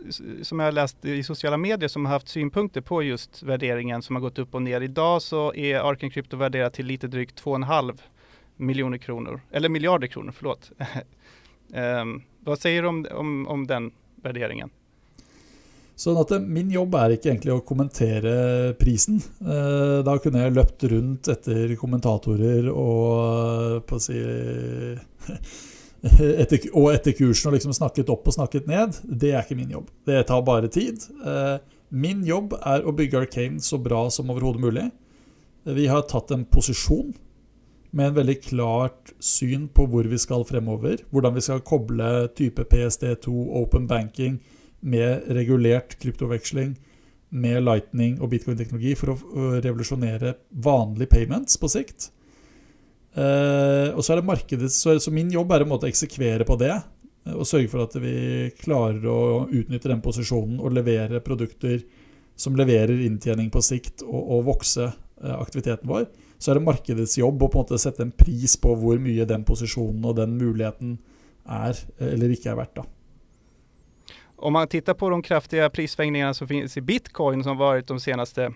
som jag har läst i sociala medier som har haft synpunkter på just värderingen som har gått upp och ner. Idag så är Arken Crypto värderat till lite drygt 2,5 miljoner kronor, eller miljarder kronor, förlåt. um, vad säger du om, om, om den värderingen? Sånn at Min jobb er ikke egentlig å kommentere prisen. Eh, da kunne jeg løpt rundt etter kommentatorer og på å si etter, og etter kursen og liksom snakket opp og snakket ned, det er ikke min jobb. Det tar bare tid. Eh, min jobb er å bygge Arcane så bra som overhodet mulig. Vi har tatt en posisjon med en veldig klart syn på hvor vi skal fremover. Hvordan vi skal koble type PSD2, open banking, med regulert kryptoveksling, med lightning og bitcoin-teknologi for å revolusjonere vanlige payments på sikt. Uh, og så er det markedet, så, så, min jobb er å eksekvere på det. Uh, og sørge for at vi klarer å utnytte den posisjonen og levere produkter som leverer inntjening på sikt og, og vokse uh, aktiviteten vår. Så er det markedets jobb å på en måte sette en pris på hvor mye den posisjonen og den muligheten er eller ikke er verdt. da. Om man tittar på de kraftiga prissvängningarna som finns i bitcoin som varit de senaste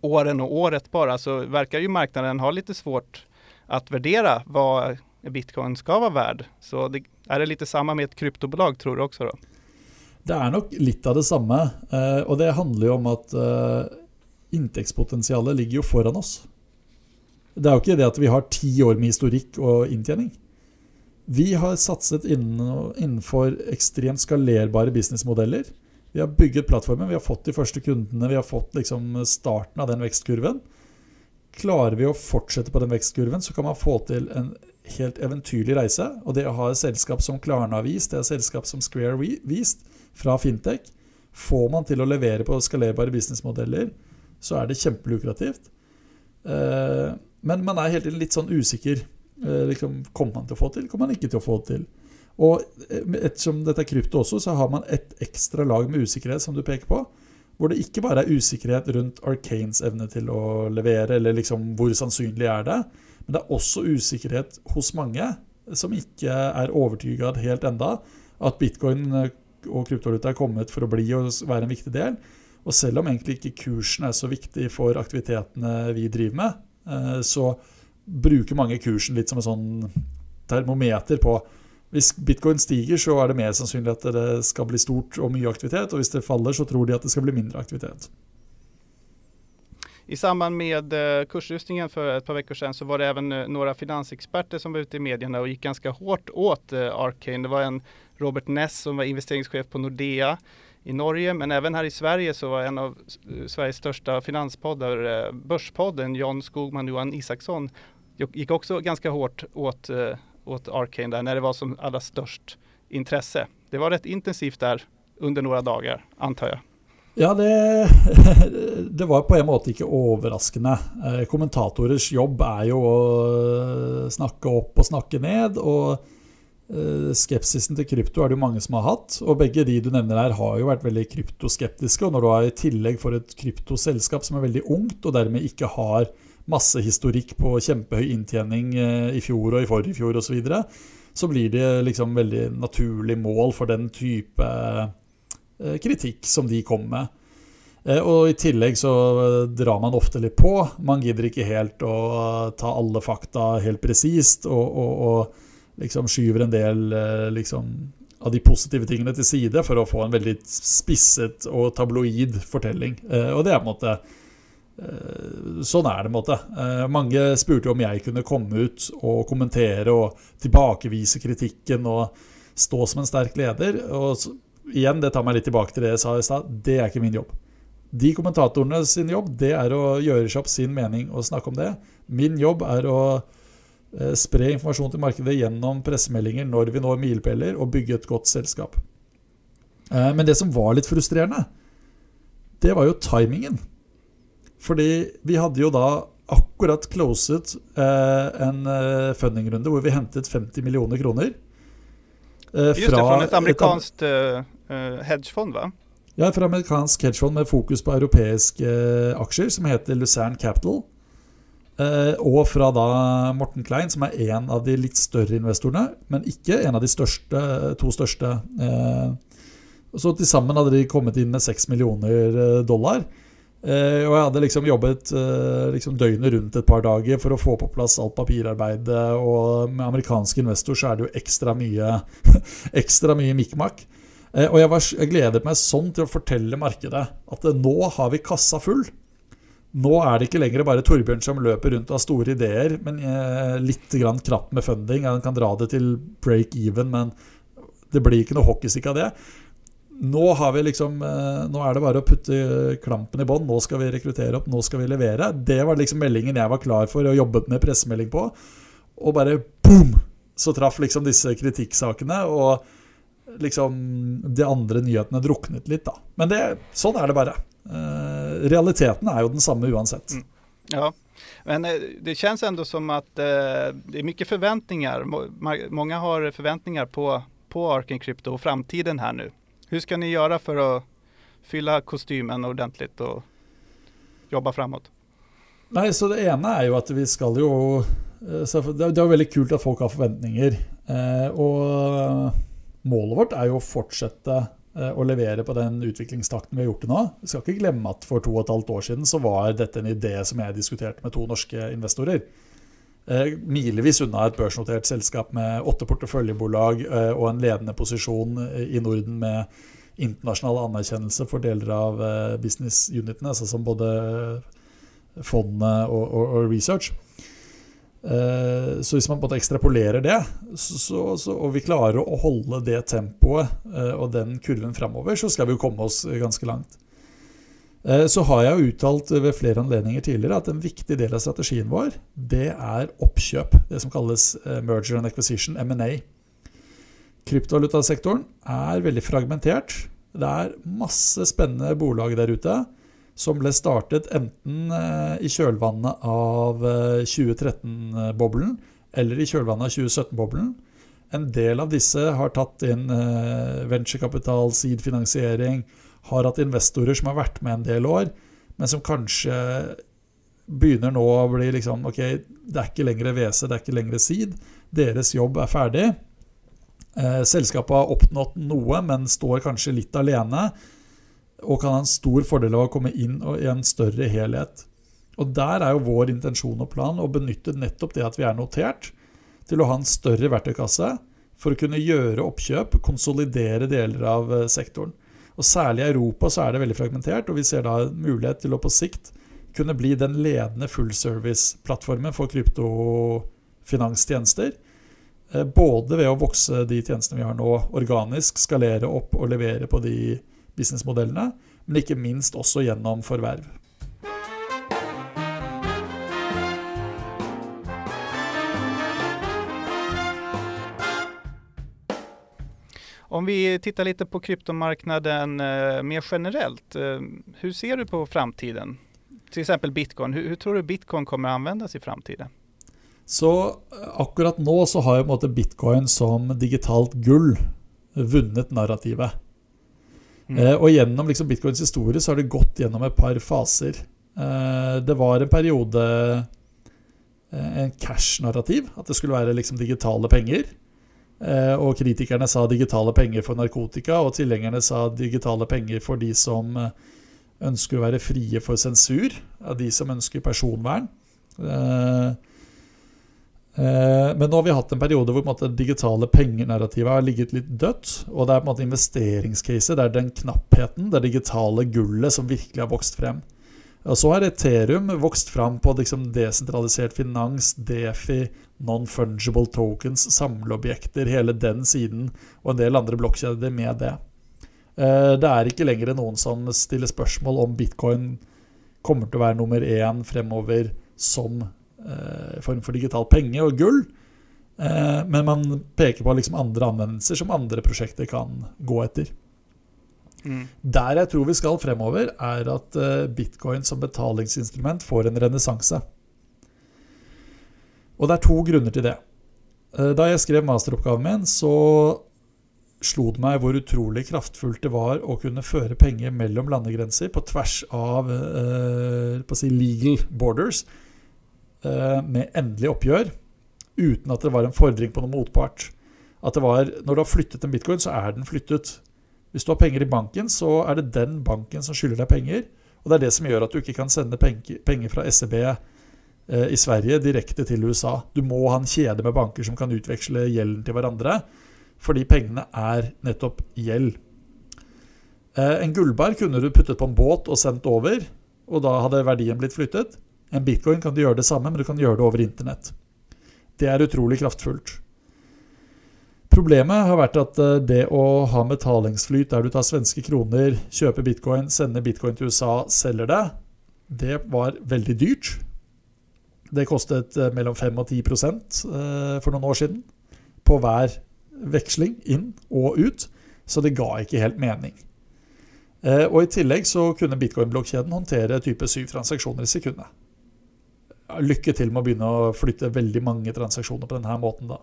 åren och året bara så verkar ju marknaden ha lite svårt att värdera vad bitcoin ska vara värd. Så det, er det litt samme med et kryptobolag, tror du også? då? Det er nok litt av det samme. Eh, og det handler jo om at eh, inntektspotensialet ligger jo foran oss. Det er jo ikke det at vi har ti år med historikk og inntjening. Vi har satset innenfor ekstremt skalerbare businessmodeller. Vi har bygget plattformen, vi har fått de første kundene, vi har fått liksom starten av den vekstkurven. Klarer vi å fortsette på den vekstkurven, så kan man få til en helt eventyrlig reise. Og det å ha et selskap som Klarna har vist, det er et selskap som Square vist, fra Fintech, får man til å levere på skalerbare businessmodeller, så er det kjempelukrativt. Eh, men man er hele tiden litt sånn usikker. Eh, liksom, kommer man til å få til, kommer man ikke til å få til? Og eh, ettersom dette er krypto også, så har man et ekstra lag med usikkerhet, som du peker på hvor det ikke bare er usikkerhet rundt Arcanes evne til å levere, eller liksom hvor sannsynlig er det, men det er også usikkerhet hos mange som ikke er overtyget helt enda at bitcoin eh, og kryptovaluta er kommet for å bli og være en viktig del. Og selv om egentlig ikke kursen er så viktig for aktivitetene vi driver med, eh, så bruker mange kursen litt som en sånn termometer på hvis bitcoin stiger, så er det mer sannsynlig at det skal bli stort og mye aktivitet. Og hvis det faller, så tror de at det skal bli mindre aktivitet. I samband med eh, kursrustningen for et par uker siden så var det även eh, noen finanseksperter som var ute i mediene og gikk ganske hårt åt Arkane. Arcane. Det var en Robert Ness som var investeringschef på Nordea i Norge, men även her i Sverige så var en av Sveriges største finanspodder, børspodden John Skogman og Johan Isaksson, gikk også ganske hårt åt åt Arcane där när det var som allra størst intresse. Det var rett intensivt der under noen dager, antar jeg. Ja, det, det, var på en måte ikke overraskende. Eh, kommentatorers jobb er jo å snakke opp og snakke ned. Og eh, skepsisen til krypto er det jo mange som har hatt. Og begge de du nevner her, har jo vært veldig kryptoskeptiske. Og når du har i tillegg for et kryptoselskap som er veldig ungt, og dermed ikke har masse historikk på kjempehøy inntjening eh, i fjor og i forrige fjor osv., så, videre, så blir det liksom veldig naturlig mål for den type eh, kritikk som de kommer med. Eh, og i tillegg så drar man ofte litt på. Man gidder ikke helt å ta alle fakta helt presist, og, og, og liksom skyver en del liksom, av de positive tingene til side for å få en veldig spisset og tabloid fortelling. Og det er på en måte sånn er det. måte. Eh, mange spurte om jeg kunne komme ut og kommentere og tilbakevise kritikken og stå som en sterk leder. Og igjen, det tar meg litt tilbake til det jeg sa i stad. Det er ikke min jobb. De kommentatorene sin jobb det er å gjøre seg opp sin mening og snakke om det. Min jobb er å eh, spre informasjon til markedet gjennom pressemeldinger når vi når milepæler, og bygge et godt selskap. Eh, men det som var litt frustrerende, det var jo timingen. Fordi vi hadde jo da akkurat closet eh, en fundingrunde hvor vi hentet 50 millioner kroner. Just det, fra et amerikansk hedgefond, va? Ja, fra amerikansk hedgefond med fokus på europeiske eh, aksjer, som heter Lucerne Capital. Eh, og fra da Morten Klein, som er en av de litt større investorene, men ikke en av de største, to største. Eh, så til sammen hadde de kommet inn med 6 millioner dollar. Og jeg hadde liksom jobbet liksom døgnet rundt et par dager for å få på plass alt papirarbeidet. Og med amerikanske investor så er det jo ekstra mye, ekstra mye mikk-makk. Eh, og jeg, var, jeg, gledet meg sånn til å fortelle markedet at nå har vi kassa full. Nå er det ikke lenger bare Torbjørn som løper rundt og har store ideer, men litt grann knapt med funding. Han kan dra det til break even, men det blir ikke noe hockeystick av det. Nå, liksom, nå er det bare å putte klampen i bånn. Nå skal vi rekruttere opp, nå skal vi levere. Det var liksom meldingen jeg var klar for og jobbet med pressemelding på. Og bare boom! Så traff liksom disse kritikksakene. og liksom de andre nyhetene druknet litt, da. Men det, sånn er det bare. Uh, realiteten er jo den samme uansett. Mm. Ja, men eh, det känns ändå som uh, det är mycket förväntningar. Många har förväntningar på, på Arken Crypto och framtiden här nu. Hur ska ni göra för att fylla kostymen ordentligt och jobba framåt? Nei, så Det ene er jo at vi skal jo Det er jo veldig kult at folk har forventninger. Eh, og målet vårt er jo å fortsette eh, å levere på den utviklingstakten vi har gjort det nå. Vi skal ikke glemme at for to og et halvt år siden så var dette en idé som jeg diskuterte med to norske investorer. Eh, milevis unna et børsnotert selskap med åtte porteføljebolag eh, og en ledende posisjon i Norden med internasjonal anerkjennelse for deler av business unitene, altså som både fondene og, og, og research. Eh, så hvis man på en måte ekstrapolerer det, så, så, og vi klarer å holde det tempoet eh, og den kurven framover, så skal vi jo komme oss ganske langt. Eh, så har jeg jo uttalt ved flere anledninger tidligere at en viktig del av strategien vår, det er oppkjøp. Det som kalles merger and acquisition, M&A. Kryptovalutasektoren er veldig fragmentert. Det er masse spennende bolag der ute som ble startet enten eh, i kjølvannet av 2013-boblen eh, eller i kjølvannet av 2017-boblen. En del av disse har tatt inn eh, venturekapital, seed-finansiering, har hatt investorer som har vært med en del år, men som kanskje begynner nå å bli liksom Ok, det er ikke lenger WC, det er ikke lenger SID. Deres jobb er ferdig. Selskapet har oppnådd noe, men står kanskje litt alene og kan ha en stor fordel av å komme inn i en større helhet. Og Der er jo vår intensjon og plan å benytte nettopp det at vi er notert, til å ha en større verktøykasse for å kunne gjøre oppkjøp, konsolidere deler av eh, sektoren. Og Særlig i Europa så er det veldig fragmentert, og vi ser da mulighet til å på sikt kunne bli den ledende fullservice-plattformen for kryptofinanstjenester. Eh, både ved å vokse de tjenestene vi har nå organisk, skalere opp og levere på de businessmodellene, men ikke minst også gjennom forverv. Om vi tittar lite på kryptomarknaden eh, mer generellt, eh, hur ser du på framtiden? Till exempel bitcoin, hur, hur tror du bitcoin kommer användas i framtiden? Så eh, akkurat nå så har jo bitcoin som digitalt gull vunnet narrativet. Mm. Eh, og gjennom liksom, bitcoins historie så har det gått gjennom et par faser. Eh, det var en periode eh, en cash-narrativ, at det skulle være liksom, digitale penger. Eh, og kritikerne sa digitale penger for narkotika, og tilhengerne sa digitale penger for de som eh, ønsker å være frie for sensur, av de som ønsker personvern. Eh, men nå har vi hatt en periode hvor måte, digitale pengenarrativet har ligget litt dødt. Og det er på en måte investeringscase, det er den knappheten, det digitale gullet, som virkelig har vokst frem. Og så har Ethereum vokst fram på liksom desentralisert finans, Defi, non-fungible tokens, samleobjekter, hele den siden, og en del andre blokkjeder med det. Eh, det er ikke lenger noen som stiller spørsmål om bitcoin kommer til å være nummer én fremover som eh, form for digital penge og gull. Eh, men man peker på liksom andre anvendelser som andre prosjekter kan gå etter. Mm. Der jeg tror vi skal fremover, er at bitcoin som betalingsinstrument får en renessanse. Og det er to grunner til det. Da jeg skrev masteroppgaven min, så slo det meg hvor utrolig kraftfullt det var å kunne føre penger mellom landegrenser på tvers av eh, på å si legal borders eh, med endelig oppgjør, uten at det var en fordring på noen motpart. At det var, Når du har flyttet en bitcoin, så er den flyttet. Hvis du har penger i banken, så er det den banken som skylder deg penger. Og det er det som gjør at du ikke kan sende penger fra SEB eh, i Sverige direkte til USA. Du må ha en kjede med banker som kan utveksle gjelden til hverandre. Fordi pengene er nettopp gjeld. Eh, en gullbar kunne du puttet på en båt og sendt over, og da hadde verdien blitt flyttet. En bitcoin kan du gjøre det samme, men du kan gjøre det over internett. Det er utrolig kraftfullt. Problemet har vært at eh, det å ha betalingsflyt der du tar svenske kroner, kjøper bitcoin, sender bitcoin til USA, selger det, det var veldig dyrt. Det kostet eh, mellom 5 og 10% for noen år siden på hver veksling inn og ut, så det ga ikke helt mening. Eh, og I tillegg så kunne bitcoin-blokkjeden håndtere type syv transaksjoner i sekundet. Lykke til med å begynne å flytte veldig mange transaksjoner på denne måten. da.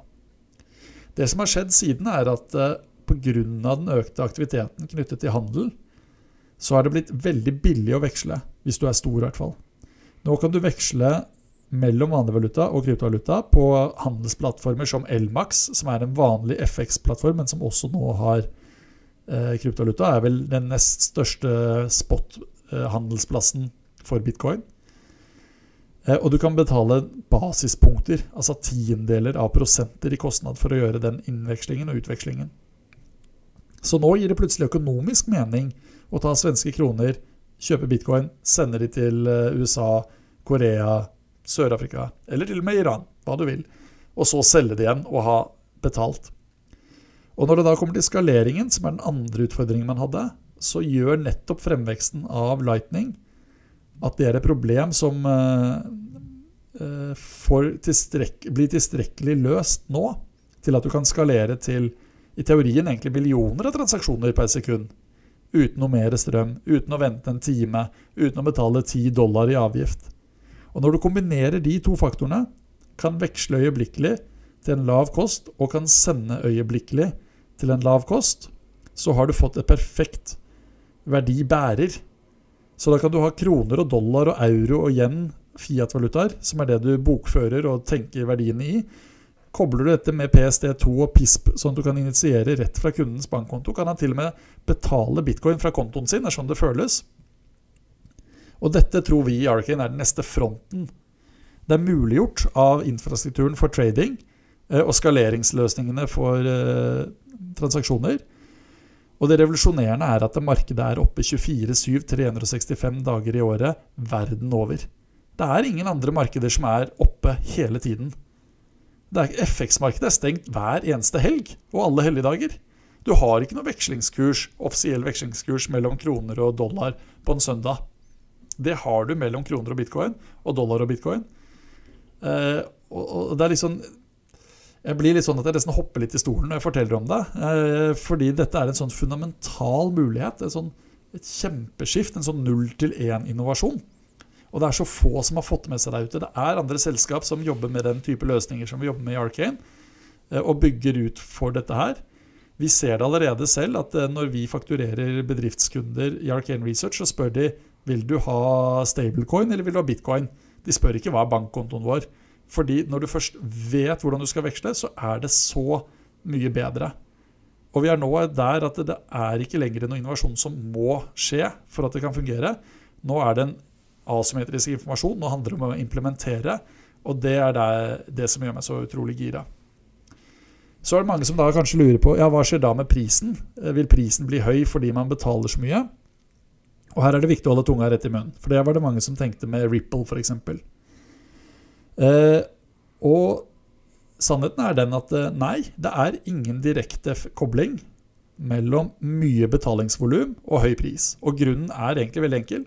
Det som har skjedd siden, er at eh, pga. den økte aktiviteten knyttet til handel, så er det blitt veldig billig å veksle, hvis du er stor i hvert fall. Nå kan du veksle mellom vanlig valuta og kryptovaluta på handelsplattformer som Elmax, som er en vanlig FX-plattform, men som også nå har eh, kryptovaluta, er vel den nest største spot-handelsplassen for bitcoin. Eh, og du kan betale basispunkter, altså tiendeler av prosenter i kostnad for å gjøre den innvekslingen og utvekslingen. Så nå gir det plutselig økonomisk mening å ta svenske kroner, kjøpe bitcoin, sende de til eh, USA, Korea, Sør-Afrika, eller til og med Iran, hva du vil, og så selge det igjen og ha betalt. Og når det da kommer til skaleringen, som er den andre utfordringen man hadde, så gjør nettopp fremveksten av Lightning at det er et problem som uh, uh, tilstrek blir tilstrekkelig løst nå til at du kan skalere til i teorien egentlig millioner av transaksjoner per sekund. Uten noe mer strøm, uten å vente en time, uten å betale 10 dollar i avgift. Og Når du kombinerer de to faktorene, kan veksle øyeblikkelig til en lav kost og kan sende øyeblikkelig til en lav kost, så har du fått et perfekt verdibærer. Så da kan du ha kroner og dollar og euro og yen, Fiat-valutaer, som er det du bokfører og tenker verdiene i. Kobler du dette med PST2 og PISP, sånn at du kan initiere rett fra kundens bankkonto, kan han til og med betale bitcoin fra kontoen sin, er sånn det føles. Og dette tror vi i Arcane er den neste fronten. Det er muliggjort av infrastrukturen for trading eh, og skaleringsløsningene for eh, transaksjoner. Og det revolusjonerende er at markedet er oppe 24-7 365 dager i året verden over. Det er ingen andre markeder som er oppe hele tiden. FX-markedet er stengt hver eneste helg og alle helligdager. Du har ikke noe vekslingskurs, offisiell vekslingskurs mellom kroner og dollar på en søndag. Det har du mellom kroner og bitcoin, og dollar og bitcoin. Eh, og, det er liksom Jeg blir litt sånn at jeg nesten hopper litt i stolen når jeg forteller om det. Eh, fordi dette er en sånn fundamental mulighet. Et, sånn, et kjempeskift. En sånn null til én-innovasjon. Og det er så få som har fått med seg der ute. Det er andre selskap som jobber med den type løsninger som vi jobber med i Arcane, eh, og bygger ut for dette her. Vi ser det allerede selv, at når vi fakturerer bedriftskunder i Arcane Research, så spør de vil du ha stablecoin eller vil du ha bitcoin? De spør ikke hva er bankkontoen vår. Fordi når du først vet hvordan du skal veksle, så er det så mye bedre. Og vi er nå der at det er ikke lenger noe innovasjon som må skje for at det kan fungere. Nå er det en asymmetrisk informasjon. Nå handler det om å implementere. Og det er det, det som gjør meg så utrolig gira. Så er det mange som da kanskje lurer på ja, hva skjer da med prisen. Vil prisen bli høy fordi man betaler så mye? Og her er det viktig å holde tunga rett i munnen, for det var det mange som tenkte med Ripple f.eks. Eh, og sannheten er den at eh, nei, det er ingen direkte kobling mellom mye betalingsvolum og høy pris. Og grunnen er egentlig veldig enkel.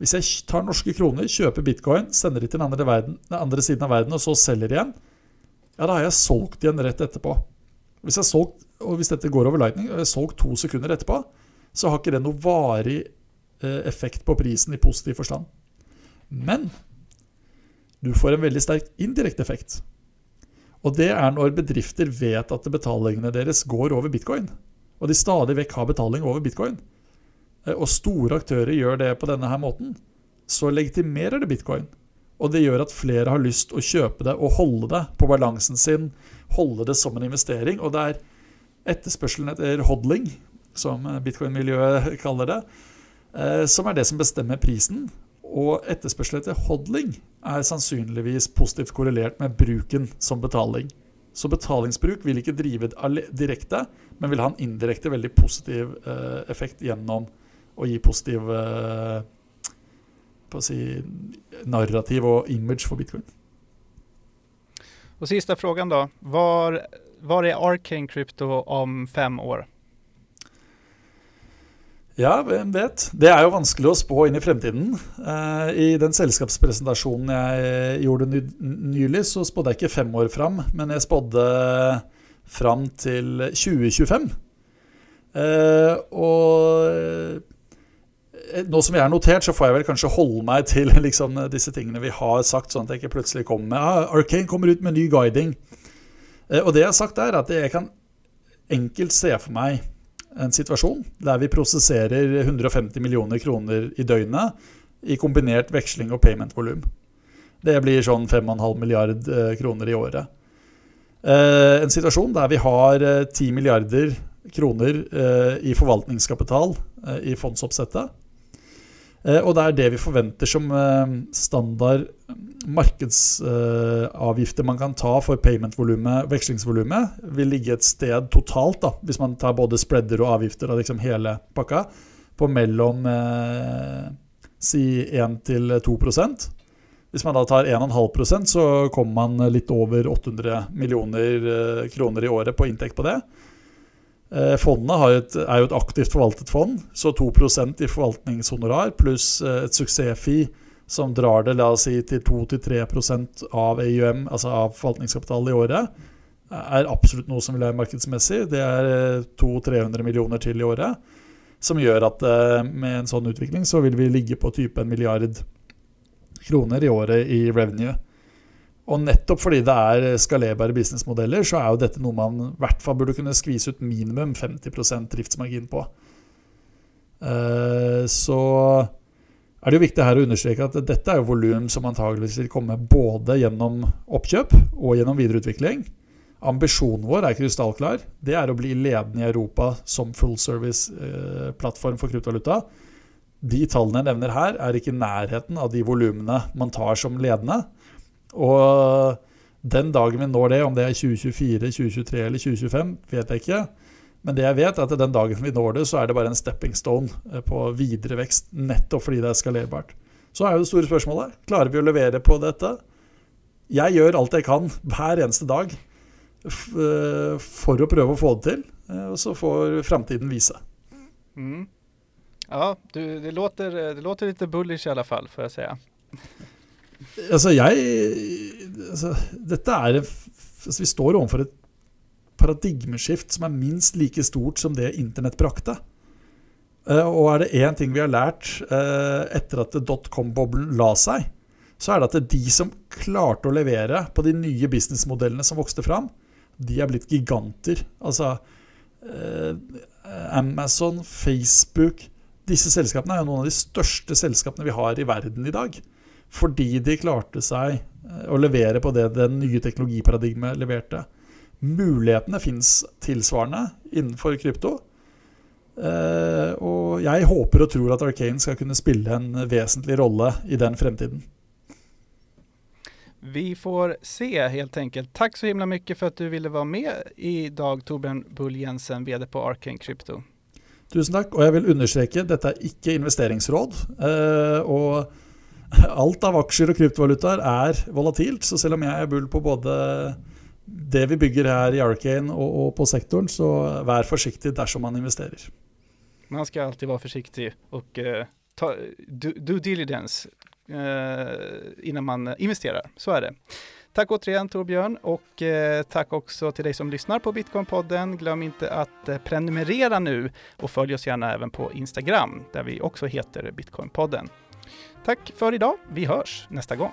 Hvis jeg tar norske kroner, kjøper bitcoin, sender de til den andre, verden, den andre siden av verden og så selger igjen, ja, da har jeg solgt igjen rett etterpå. Hvis jeg solgt, og hvis dette går over Lightning, og jeg har solgt to sekunder etterpå, så har ikke det noe varig effekt på prisen i positiv forstand. Men du får en veldig sterk indirekte effekt. Og det er når bedrifter vet at betalingene deres går over bitcoin. Og de stadig vekk har betaling over bitcoin. Eh, og store aktører gjør det på denne her måten, så legitimerer det bitcoin. Og det gjør at flere har lyst å kjøpe det og holde det på balansen sin, holde det som en investering. Og det er etterspørselen etter hodling, som bitcoin-miljøet kaller det, eh, som er det som bestemmer prisen. Og etterspørsel etter hodling er sannsynligvis positivt korrelert med bruken som betaling. Så betalingsbruk vil ikke drive direkte, men vil ha en indirekte veldig positiv eh, effekt gjennom å gi positiv eh, på å si, narrativ og image for bitcoin. Og siste frågan da. Hvor, er Arcane Crypto om fem år? Ja, hvem vet. Det er jo vanskelig å spå inn i fremtiden. Eh, I den selskapspresentasjonen jeg gjorde ny nylig, så spådde jeg ikke fem år fram, men jeg spådde fram til 2025. Eh, og Eh, nå som jeg er notert, så får jeg vel kanskje holde meg til liksom, disse tingene vi har sagt, sånn at jeg ikke plutselig kommer med ah, Arcane kommer ut med ny guiding. Eh, og det jeg har sagt, er at jeg kan enkelt se for meg en situasjon der vi prosesserer 150 millioner kroner i døgnet i kombinert veksling og payment-volum. Det blir sånn 5,5 milliard eh, kroner i året. En situasjon der vi har 10 milliarder kroner i forvaltningskapital i fondsoppsettet. Eh, og det er det vi forventer som eh, standard markedsavgifter man kan ta for payment-volumet, vekslingsvolumet, vil ligge et sted totalt, da, hvis man tar både spreader og avgifter og liksom hele pakka, på mellom eh, si 1-2% Hvis man da tar 1,5% så kommer man litt over 800 millioner eh, kroner i året på inntekt på det. Eh, Fondene et, er jo et aktivt forvaltet fond, så 2% i forvaltningshonorar pluss eh, et suksessfi som drar det la oss si, til 2-3% av AUM, altså av forvaltningskapital i året, er absolutt noe som vil være markedsmessig. Det er 200-300 eh, millioner til i året, som gjør at med en sånn utvikling så vil vi ligge på type en milliard kroner i året i revenue. Og nettopp fordi det er skalerbare businessmodeller, så er jo dette noe man i hvert fall burde kunne skvise ut minimum 50% driftsmargin på. Uh, så er det jo viktig her å understreke at dette er jo volum som antageligvis vil komme både gjennom oppkjøp og gjennom videreutvikling. Ambisjonen vår er krystallklar. Det er å bli ledende i Europa som full service-plattform eh, for kryptovaluta. De tallene jeg nevner her, er ikke i nærheten av de volumene man tar som ledende. Og den dagen vi når det, om det er 2024, 2023 eller 2025, vet jeg ikke. Men det jeg vet, er at den dagen vi når det, så er det bare en stepping stone eh, på videre vekst. Nettopp fordi det er skalerbart. Så er jo det store spørsmålet klarer vi å levere på dette. Jeg gjør alt jeg kan hver eneste dag eh, for å prøve å få det til. Eh, og så får framtiden vise. Mm. Ja, du, det, låter, låter litt bullish i alle fall, får jeg si. Altså, jeg altså, Dette er altså, Vi står overfor et paradigmeskift som er minst like stort som det internett brakte. Uh, og er det én ting vi har lært uh, etter at dotcom-boblen la seg, så er det at de som klarte å levere på de nye businessmodellene som vokste fram, de er blitt giganter. Altså uh, Amazon, Facebook Disse selskapene er jo noen av de største selskapene vi har i verden i dag fordi de klarte seg eh, å levere på det det nye teknologiparadigmet leverte. Mulighetene fins tilsvarende innenfor krypto. Eh, og jeg håper og tror at Arcane skal kunne spille en vesentlig rolle i den fremtiden. Vi får se helt enkelt. Takk så himla mye for at du ville være med i dag, Torbjørn Bull Jensen, VD på Arcane Crypto. Tusen takk. Og jeg vil understreke, dette er ikke investeringsråd. Eh, og alt av aksjer og kryptovalutaer er volatilt. Så selv om jeg er bull på både det vi bygger her i Arcane og, og på sektoren, så vær forsiktig dersom man investerer. Man skal alltid være forsiktig og uh, ta due do diligence uh, innan man investerer. Så er det. Takk återigen Torbjørn, og eh, takk også til deg som lyssnar på Bitcoinpodden. Glem att eh, prenumerera nu och följ oss gjerne även på Instagram der vi også heter Bitcoinpodden. Tack för idag. Vi hörs nästa gång.